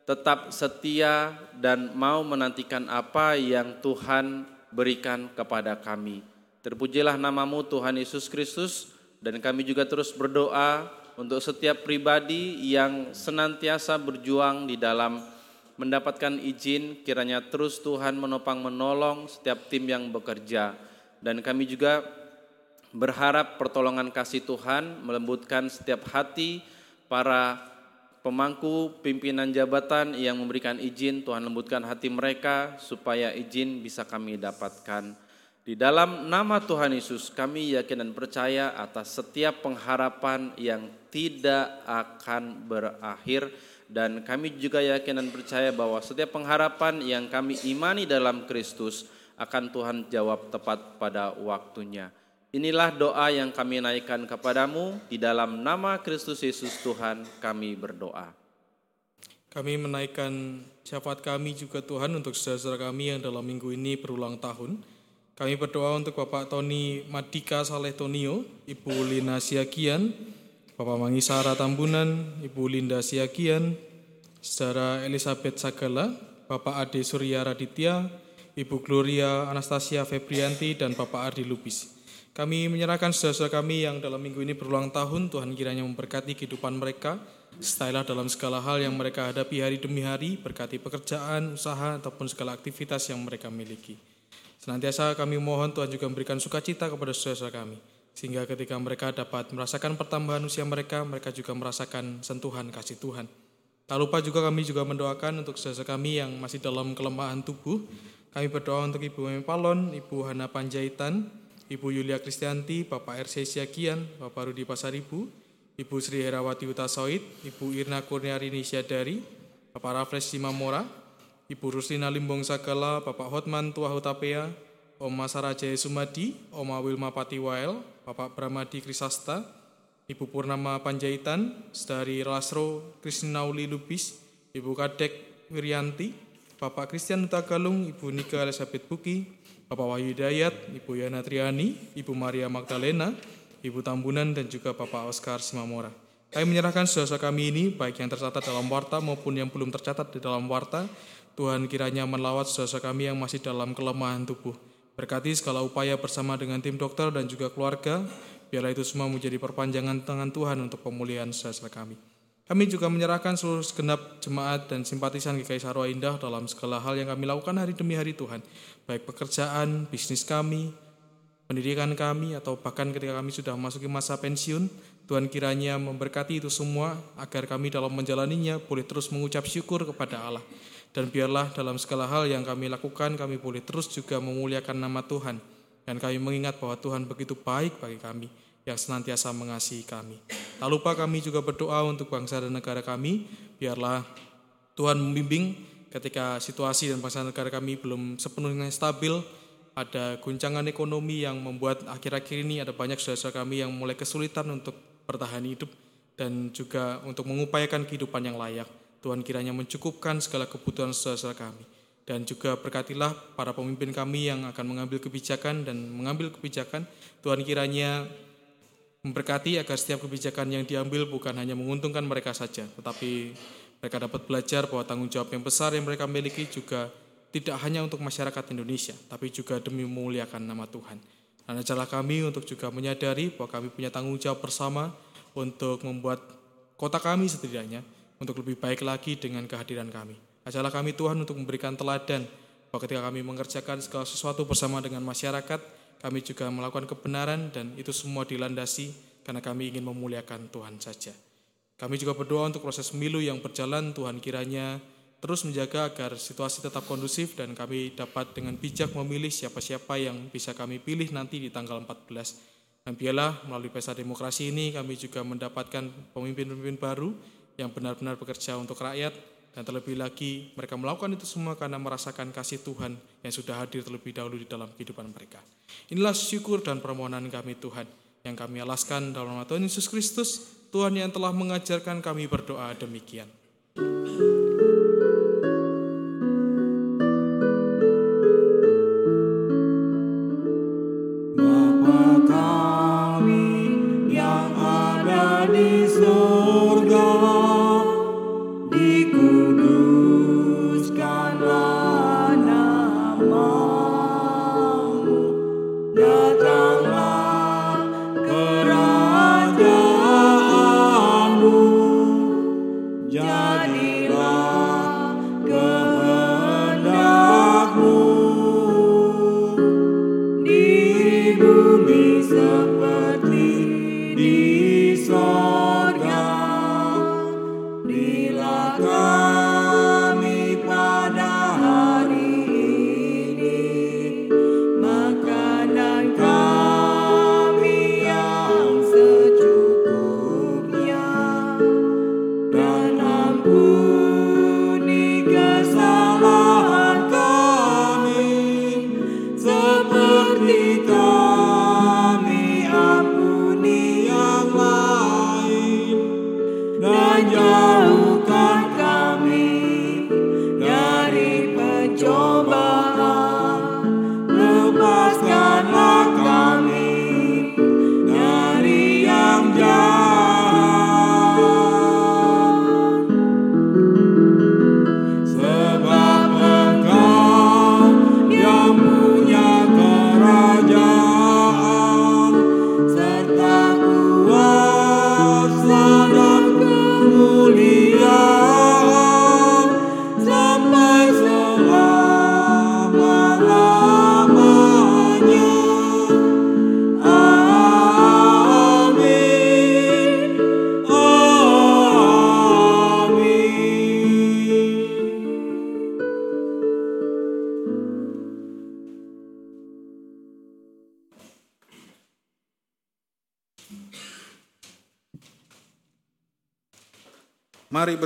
tetap setia dan mau menantikan apa yang Tuhan berikan kepada kami. Terpujilah namamu Tuhan Yesus Kristus dan kami juga terus berdoa untuk setiap pribadi yang senantiasa berjuang di dalam mendapatkan izin kiranya terus Tuhan menopang menolong setiap tim yang bekerja. Dan kami juga berharap pertolongan kasih Tuhan melembutkan setiap hati para pemangku pimpinan jabatan yang memberikan izin. Tuhan lembutkan hati mereka supaya izin bisa kami dapatkan di dalam nama Tuhan Yesus kami yakin dan percaya atas setiap pengharapan yang tidak akan berakhir dan kami juga yakin dan percaya bahwa setiap pengharapan yang kami imani dalam Kristus akan Tuhan jawab tepat pada waktunya. Inilah doa yang kami naikkan kepadamu di dalam nama Kristus Yesus Tuhan kami berdoa. Kami menaikkan syafaat kami juga Tuhan untuk saudara-saudara kami yang dalam minggu ini berulang tahun. Kami berdoa untuk Bapak Tony Madika Saleh Tonio, Ibu Lina Siagian, Bapak Mangisara Tambunan, Ibu Linda Siagian, Saudara Elizabeth Sagala, Bapak Ade Surya Raditya, Ibu Gloria Anastasia Febrianti, dan Bapak Ardi Lubis. Kami menyerahkan saudara kami yang dalam minggu ini berulang tahun, Tuhan kiranya memberkati kehidupan mereka, Setelah dalam segala hal yang mereka hadapi hari demi hari, berkati pekerjaan, usaha, ataupun segala aktivitas yang mereka miliki. Senantiasa kami mohon Tuhan juga memberikan sukacita kepada saudara kami, sehingga ketika mereka dapat merasakan pertambahan usia mereka, mereka juga merasakan sentuhan kasih Tuhan. Tak lupa juga kami juga mendoakan untuk saudara kami yang masih dalam kelemahan tubuh. Kami berdoa untuk Ibu Memi Palon, Ibu Hana Panjaitan, Ibu Yulia Kristianti, Bapak RC Siagian, Bapak Rudi Pasaribu, Ibu Sri Herawati Utasoid, Ibu Irna Kurniarini Syadari, Bapak Rafles Simamora, Ibu Ruslina Limbong Sagala, Bapak Hotman Tua Hutapea, Oma Sarajaya Sumadi, Oma Wilma Patiwael, Bapak Bramadi Krisasta, Ibu Purnama Panjaitan, Saudari Lasro Krisnauli Lubis, Ibu Kadek Wiryanti, Bapak Christian Utagalung, Ibu Nika Elizabeth Buki, Bapak Wahyu Dayat, Ibu Yana Triani, Ibu Maria Magdalena, Ibu Tambunan, dan juga Bapak Oscar Simamora. Kami menyerahkan saudara kami ini, baik yang tercatat dalam warta maupun yang belum tercatat di dalam warta, Tuhan kiranya melawat saudara kami yang masih dalam kelemahan tubuh. Berkati segala upaya bersama dengan tim dokter dan juga keluarga, biarlah itu semua menjadi perpanjangan tangan Tuhan untuk pemulihan saudara kami. Kami juga menyerahkan seluruh segenap jemaat dan simpatisan GKI Sarwa Indah dalam segala hal yang kami lakukan hari demi hari Tuhan. Baik pekerjaan, bisnis kami, pendidikan kami, atau bahkan ketika kami sudah memasuki masa pensiun, Tuhan kiranya memberkati itu semua agar kami dalam menjalaninya boleh terus mengucap syukur kepada Allah. Dan biarlah dalam segala hal yang kami lakukan, kami boleh terus juga memuliakan nama Tuhan. Dan kami mengingat bahwa Tuhan begitu baik bagi kami, yang senantiasa mengasihi kami. Tak lupa kami juga berdoa untuk bangsa dan negara kami, biarlah Tuhan membimbing ketika situasi dan bangsa negara kami belum sepenuhnya stabil, ada guncangan ekonomi yang membuat akhir-akhir ini ada banyak saudara kami yang mulai kesulitan untuk bertahan hidup dan juga untuk mengupayakan kehidupan yang layak. Tuhan kiranya mencukupkan segala kebutuhan saudara kami. Dan juga berkatilah para pemimpin kami yang akan mengambil kebijakan dan mengambil kebijakan. Tuhan kiranya memberkati agar setiap kebijakan yang diambil bukan hanya menguntungkan mereka saja, tetapi mereka dapat belajar bahwa tanggung jawab yang besar yang mereka miliki juga tidak hanya untuk masyarakat Indonesia, tapi juga demi memuliakan nama Tuhan. Dan ajalah kami untuk juga menyadari bahwa kami punya tanggung jawab bersama untuk membuat kota kami setidaknya untuk lebih baik lagi dengan kehadiran kami. Ajalah kami Tuhan untuk memberikan teladan bahwa ketika kami mengerjakan segala sesuatu bersama dengan masyarakat, kami juga melakukan kebenaran dan itu semua dilandasi karena kami ingin memuliakan Tuhan saja. Kami juga berdoa untuk proses pemilu yang berjalan, Tuhan kiranya terus menjaga agar situasi tetap kondusif dan kami dapat dengan bijak memilih siapa-siapa yang bisa kami pilih nanti di tanggal 14. Dan biarlah melalui pesta demokrasi ini kami juga mendapatkan pemimpin-pemimpin baru yang benar-benar bekerja untuk rakyat dan terlebih lagi mereka melakukan itu semua karena merasakan kasih Tuhan yang sudah hadir terlebih dahulu di dalam kehidupan mereka. Inilah syukur dan permohonan kami Tuhan yang kami alaskan dalam nama Tuhan Yesus Kristus, Tuhan yang telah mengajarkan kami berdoa demikian.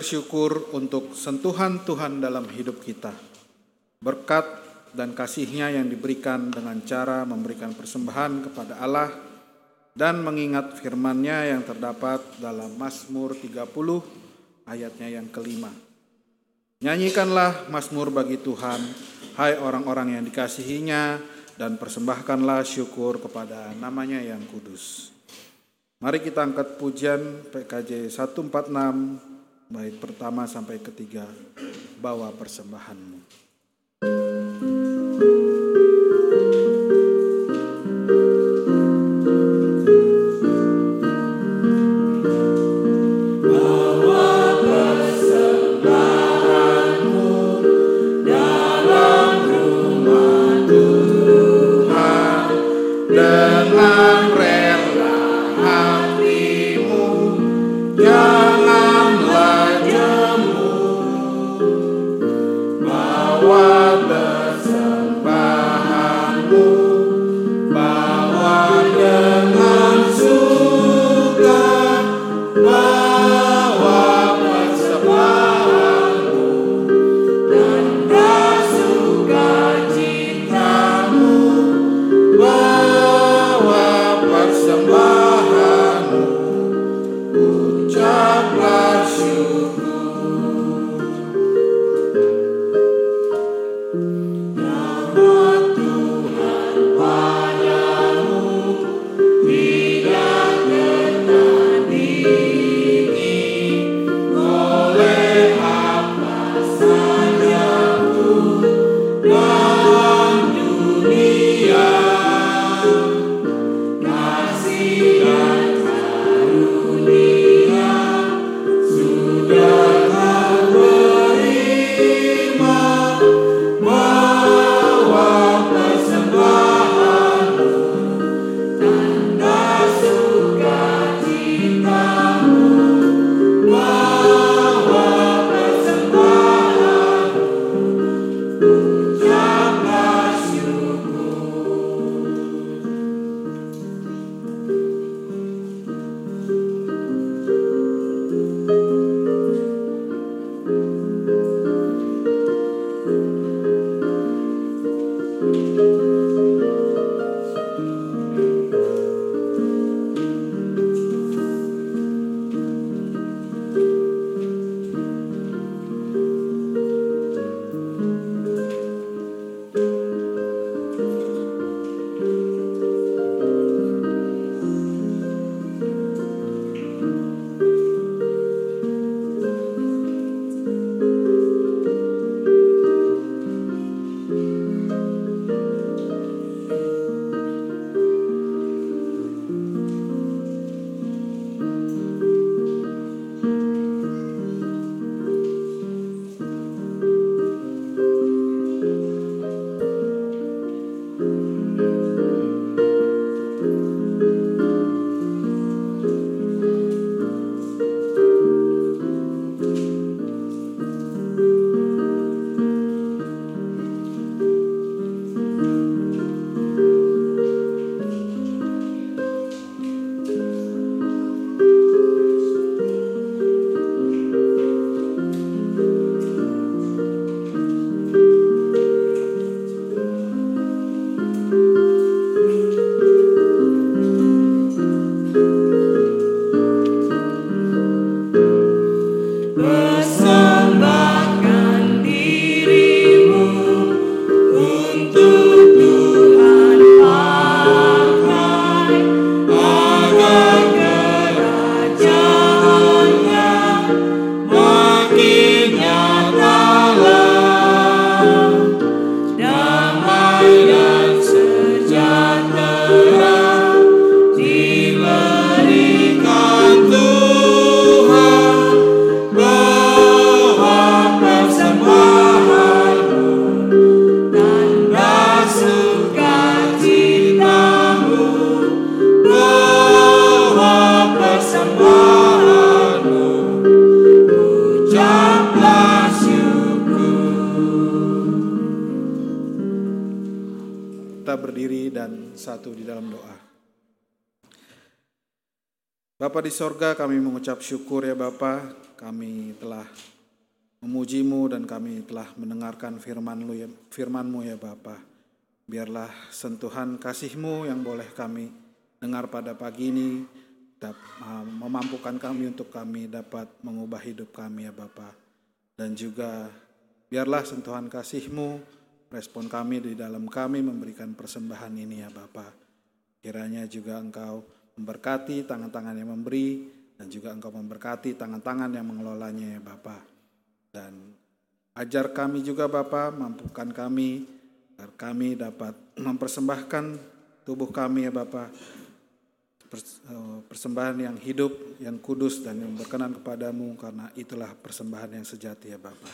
Bersyukur untuk sentuhan Tuhan dalam hidup kita. Berkat dan kasihnya yang diberikan dengan cara memberikan persembahan kepada Allah dan mengingat firman-Nya yang terdapat dalam Mazmur 30 ayatnya yang kelima. Nyanyikanlah Mazmur bagi Tuhan, hai orang-orang yang dikasihinya, dan persembahkanlah syukur kepada namanya yang kudus. Mari kita angkat pujian PKJ 146 bait pertama sampai ketiga bawa persembahanmu. Bawa sorga kami mengucap syukur ya Bapa kami telah memujimu dan kami telah mendengarkan firman-Mu ya, firman-Mu ya Bapa. Biarlah sentuhan kasih-Mu yang boleh kami dengar pada pagi ini uh, memampukan kami untuk kami dapat mengubah hidup kami ya Bapa. Dan juga biarlah sentuhan kasih-Mu respon kami di dalam kami memberikan persembahan ini ya Bapa. Kiranya juga Engkau memberkati tangan-tangan yang memberi dan juga Engkau memberkati tangan-tangan yang mengelolanya ya Bapa. Dan ajar kami juga Bapa, mampukan kami agar kami dapat mempersembahkan tubuh kami ya Bapa eh, persembahan yang hidup, yang kudus dan yang berkenan kepadamu karena itulah persembahan yang sejati ya Bapa.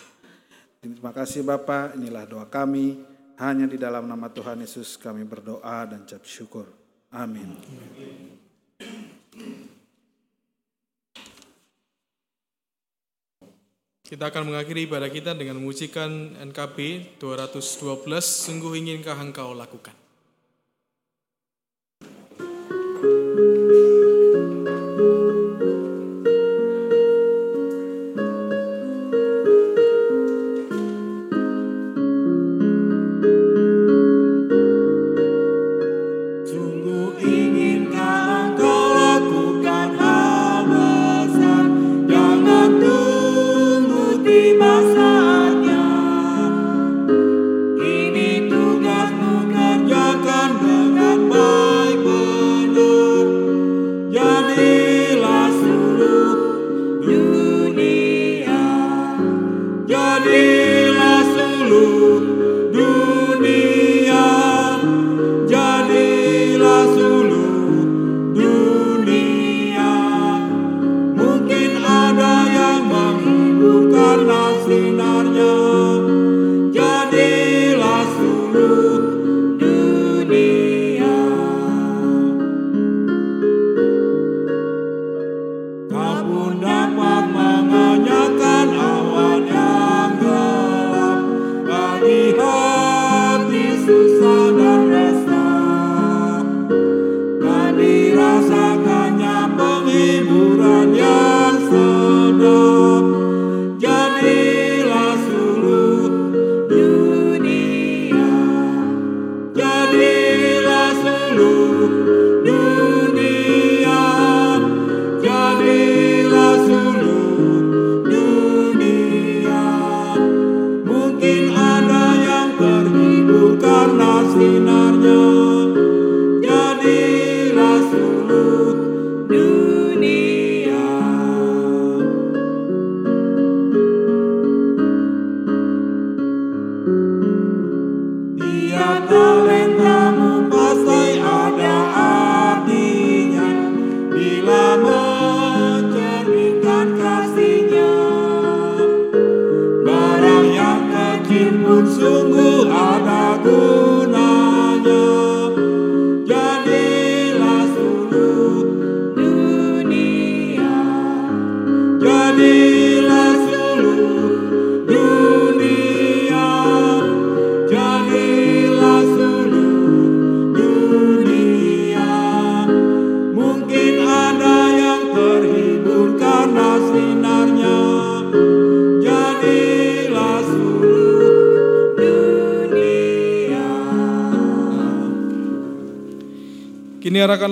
Terima kasih Bapa, inilah doa kami. Hanya di dalam nama Tuhan Yesus kami berdoa dan cap syukur. Amin. Kita akan mengakhiri ibadah kita dengan memujikan NKB 212, Sungguh Inginkah Engkau Lakukan.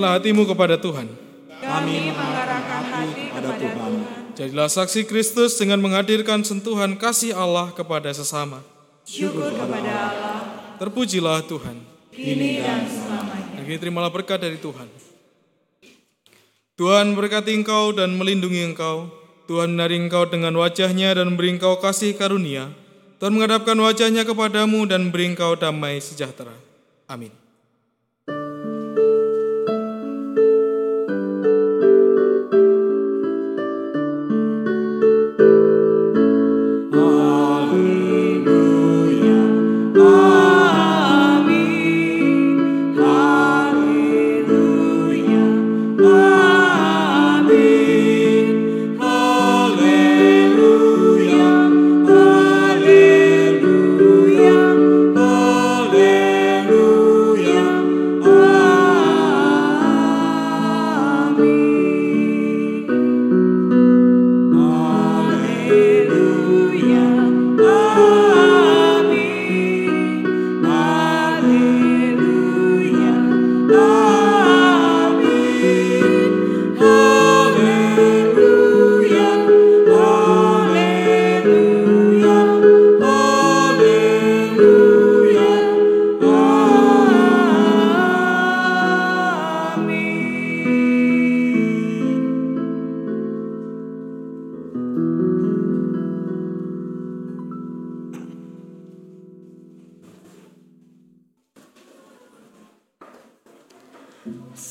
Kini arahkanlah hatimu kepada Tuhan. Kami mengarahkan hati kepada Tuhan. Jadilah saksi Kristus dengan menghadirkan sentuhan kasih Allah kepada sesama. Syukur kepada Allah, Terpujilah Tuhan. kini dan selamanya. Dan kini terimalah berkat dari Tuhan. Tuhan berkati engkau dan melindungi engkau. Tuhan menari engkau dengan wajahnya dan memberi engkau kasih karunia. Tuhan menghadapkan wajahnya kepadamu dan memberi engkau damai sejahtera.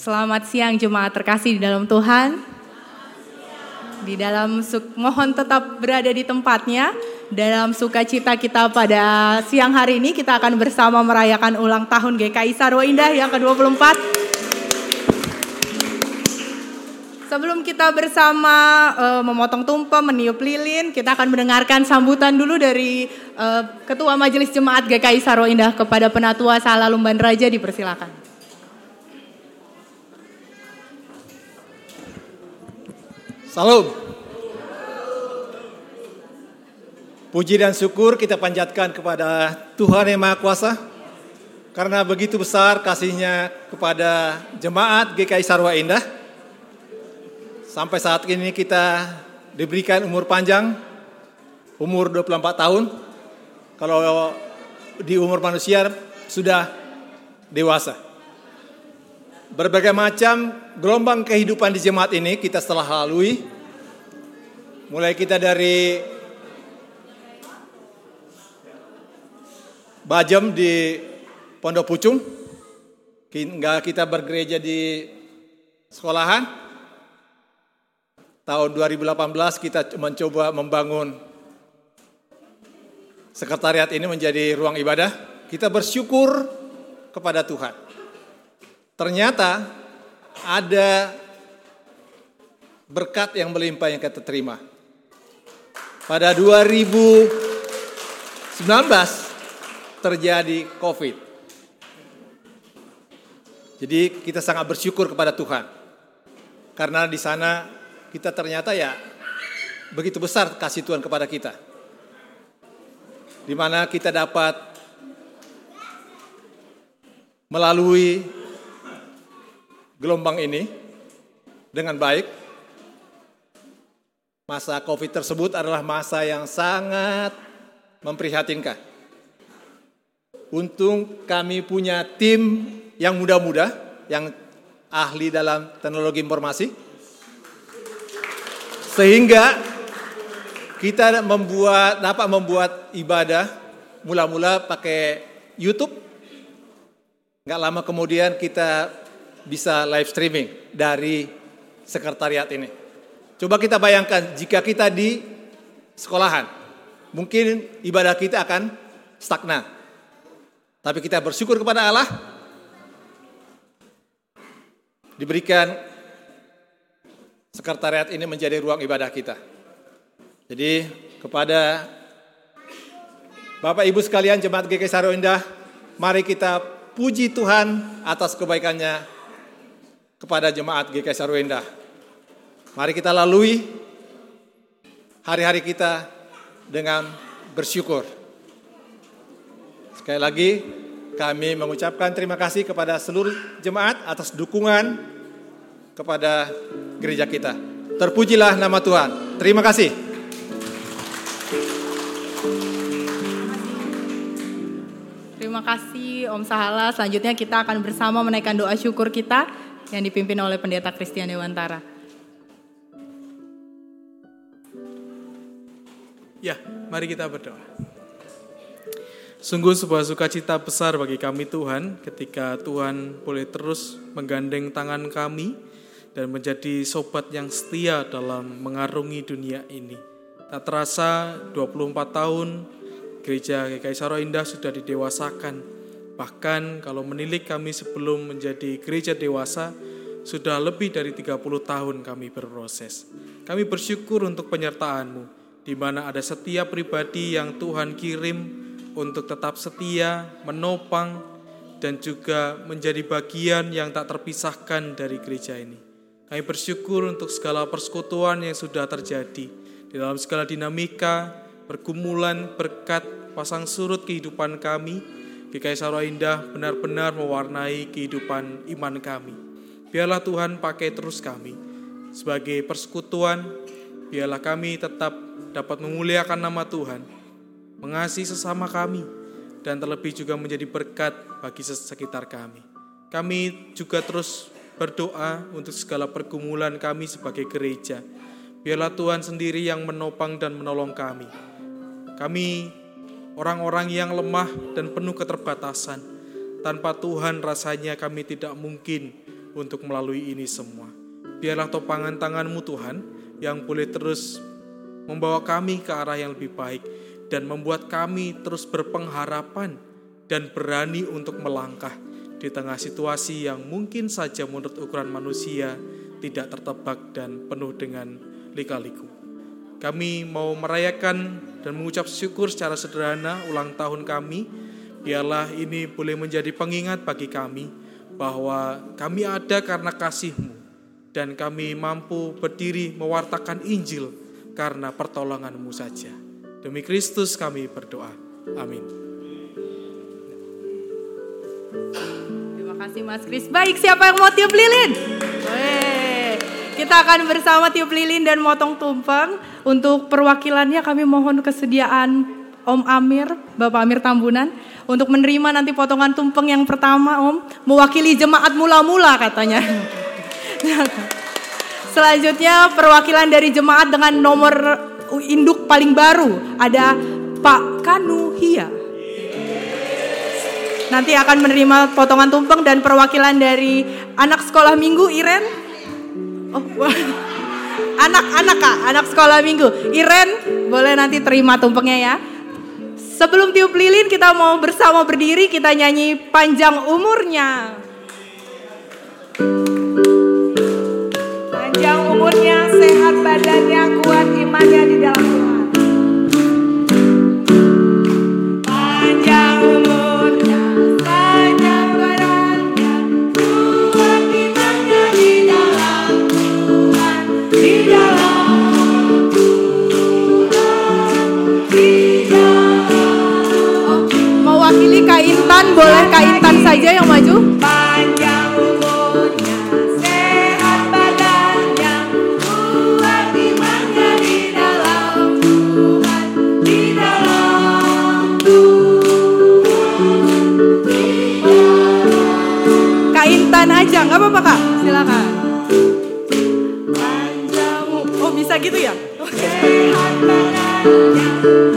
Selamat siang jemaat terkasih di dalam Tuhan. Di dalam mohon tetap berada di tempatnya. Dalam sukacita kita pada siang hari ini kita akan bersama merayakan ulang tahun GKI Sarwa Indah yang ke-24. Sebelum kita bersama uh, memotong tumpeng, meniup lilin, kita akan mendengarkan sambutan dulu dari uh, Ketua Majelis Jemaat GKI Sarwa Indah kepada Penatua Salah Lumban Raja dipersilakan. Salam. Puji dan syukur kita panjatkan kepada Tuhan Yang Maha Kuasa karena begitu besar kasihnya kepada jemaat GKI Sarwa Indah. Sampai saat ini kita diberikan umur panjang, umur 24 tahun. Kalau di umur manusia sudah dewasa. Berbagai macam gelombang kehidupan di jemaat ini kita telah lalui. Mulai kita dari Bajem di Pondok Pucung, hingga kita bergereja di sekolahan. Tahun 2018 kita mencoba membangun sekretariat ini menjadi ruang ibadah. Kita bersyukur kepada Tuhan. Ternyata ada berkat yang melimpah yang kita terima. Pada 2019 terjadi COVID. Jadi kita sangat bersyukur kepada Tuhan. Karena di sana kita ternyata ya begitu besar kasih Tuhan kepada kita. Di mana kita dapat melalui gelombang ini dengan baik. Masa COVID tersebut adalah masa yang sangat memprihatinkan. Untung kami punya tim yang muda-muda, yang ahli dalam teknologi informasi. Sehingga kita membuat dapat membuat ibadah mula-mula pakai YouTube. Nggak lama kemudian kita bisa live streaming dari sekretariat ini. Coba kita bayangkan jika kita di sekolahan, mungkin ibadah kita akan stagnan. Tapi kita bersyukur kepada Allah diberikan sekretariat ini menjadi ruang ibadah kita. Jadi kepada Bapak Ibu sekalian jemaat GK Saro Indah, mari kita puji Tuhan atas kebaikannya kepada jemaat GK Saro Indah. Mari kita lalui hari-hari kita dengan bersyukur. Sekali lagi kami mengucapkan terima kasih kepada seluruh jemaat atas dukungan kepada gereja kita. Terpujilah nama Tuhan. Terima kasih. Terima kasih Om Sahala. Selanjutnya kita akan bersama menaikkan doa syukur kita yang dipimpin oleh Pendeta Kristian Dewantara. Ya, mari kita berdoa. Sungguh sebuah sukacita besar bagi kami Tuhan ketika Tuhan boleh terus menggandeng tangan kami dan menjadi sobat yang setia dalam mengarungi dunia ini. Tak terasa 24 tahun gereja GKI Saro Indah sudah didewasakan. Bahkan kalau menilik kami sebelum menjadi gereja dewasa, sudah lebih dari 30 tahun kami berproses. Kami bersyukur untuk penyertaan-Mu, di mana ada setiap pribadi yang Tuhan kirim untuk tetap setia, menopang, dan juga menjadi bagian yang tak terpisahkan dari gereja ini. Kami bersyukur untuk segala persekutuan yang sudah terjadi di dalam segala dinamika, pergumulan, berkat, pasang surut kehidupan kami. GKI Sarwa Indah benar-benar mewarnai kehidupan iman kami. Biarlah Tuhan pakai terus kami sebagai persekutuan. Biarlah kami tetap dapat memuliakan nama Tuhan mengasihi sesama kami, dan terlebih juga menjadi berkat bagi sekitar kami. Kami juga terus berdoa untuk segala pergumulan kami sebagai gereja. Biarlah Tuhan sendiri yang menopang dan menolong kami. Kami orang-orang yang lemah dan penuh keterbatasan. Tanpa Tuhan rasanya kami tidak mungkin untuk melalui ini semua. Biarlah topangan tanganmu Tuhan yang boleh terus membawa kami ke arah yang lebih baik dan membuat kami terus berpengharapan dan berani untuk melangkah di tengah situasi yang mungkin saja menurut ukuran manusia tidak tertebak dan penuh dengan lika-liku. Kami mau merayakan dan mengucap syukur secara sederhana ulang tahun kami. Biarlah ini boleh menjadi pengingat bagi kami bahwa kami ada karena kasih-Mu dan kami mampu berdiri mewartakan Injil karena pertolongan-Mu saja. Demi Kristus kami berdoa. Amin. Terima kasih Mas Kris. Baik, siapa yang mau tiup lilin? Weh, kita akan bersama tiup lilin dan motong tumpeng. Untuk perwakilannya kami mohon kesediaan Om Amir, Bapak Amir Tambunan untuk menerima nanti potongan tumpeng yang pertama Om, mewakili jemaat mula-mula katanya. Selanjutnya perwakilan dari jemaat dengan nomor induk paling baru ada Pak Kanu Hia. Nanti akan menerima potongan tumpeng dan perwakilan dari anak sekolah minggu Iren. Oh, anak-anak kak, anak sekolah minggu. Iren, boleh nanti terima tumpengnya ya. Sebelum tiup lilin kita mau bersama berdiri kita nyanyi panjang umurnya. Panjang umurnya, sehat badannya, kuat imannya di dalam Tuhan. Boleh Kak Intan saja yang maju. Panjang umurnya, sehat badannya, kuat imannya di dalam Tuhan, di dalam Kak Intan aja, nggak apa-apa Kak. Silakan. Oh bisa gitu ya? Tiup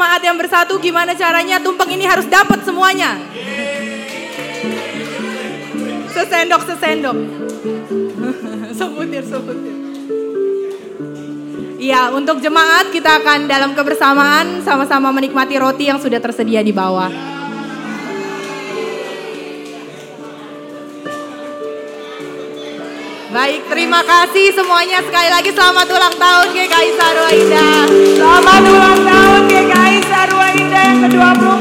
jemaat yang bersatu gimana caranya tumpeng ini harus dapat semuanya? Sesendok, sesendok. sebutir, sebutir. Iya, untuk jemaat kita akan dalam kebersamaan sama-sama menikmati roti yang sudah tersedia di bawah. Baik, terima kasih semuanya sekali lagi selamat ulang tahun GKI Sarwa Indah. Selamat ulang tahun Indah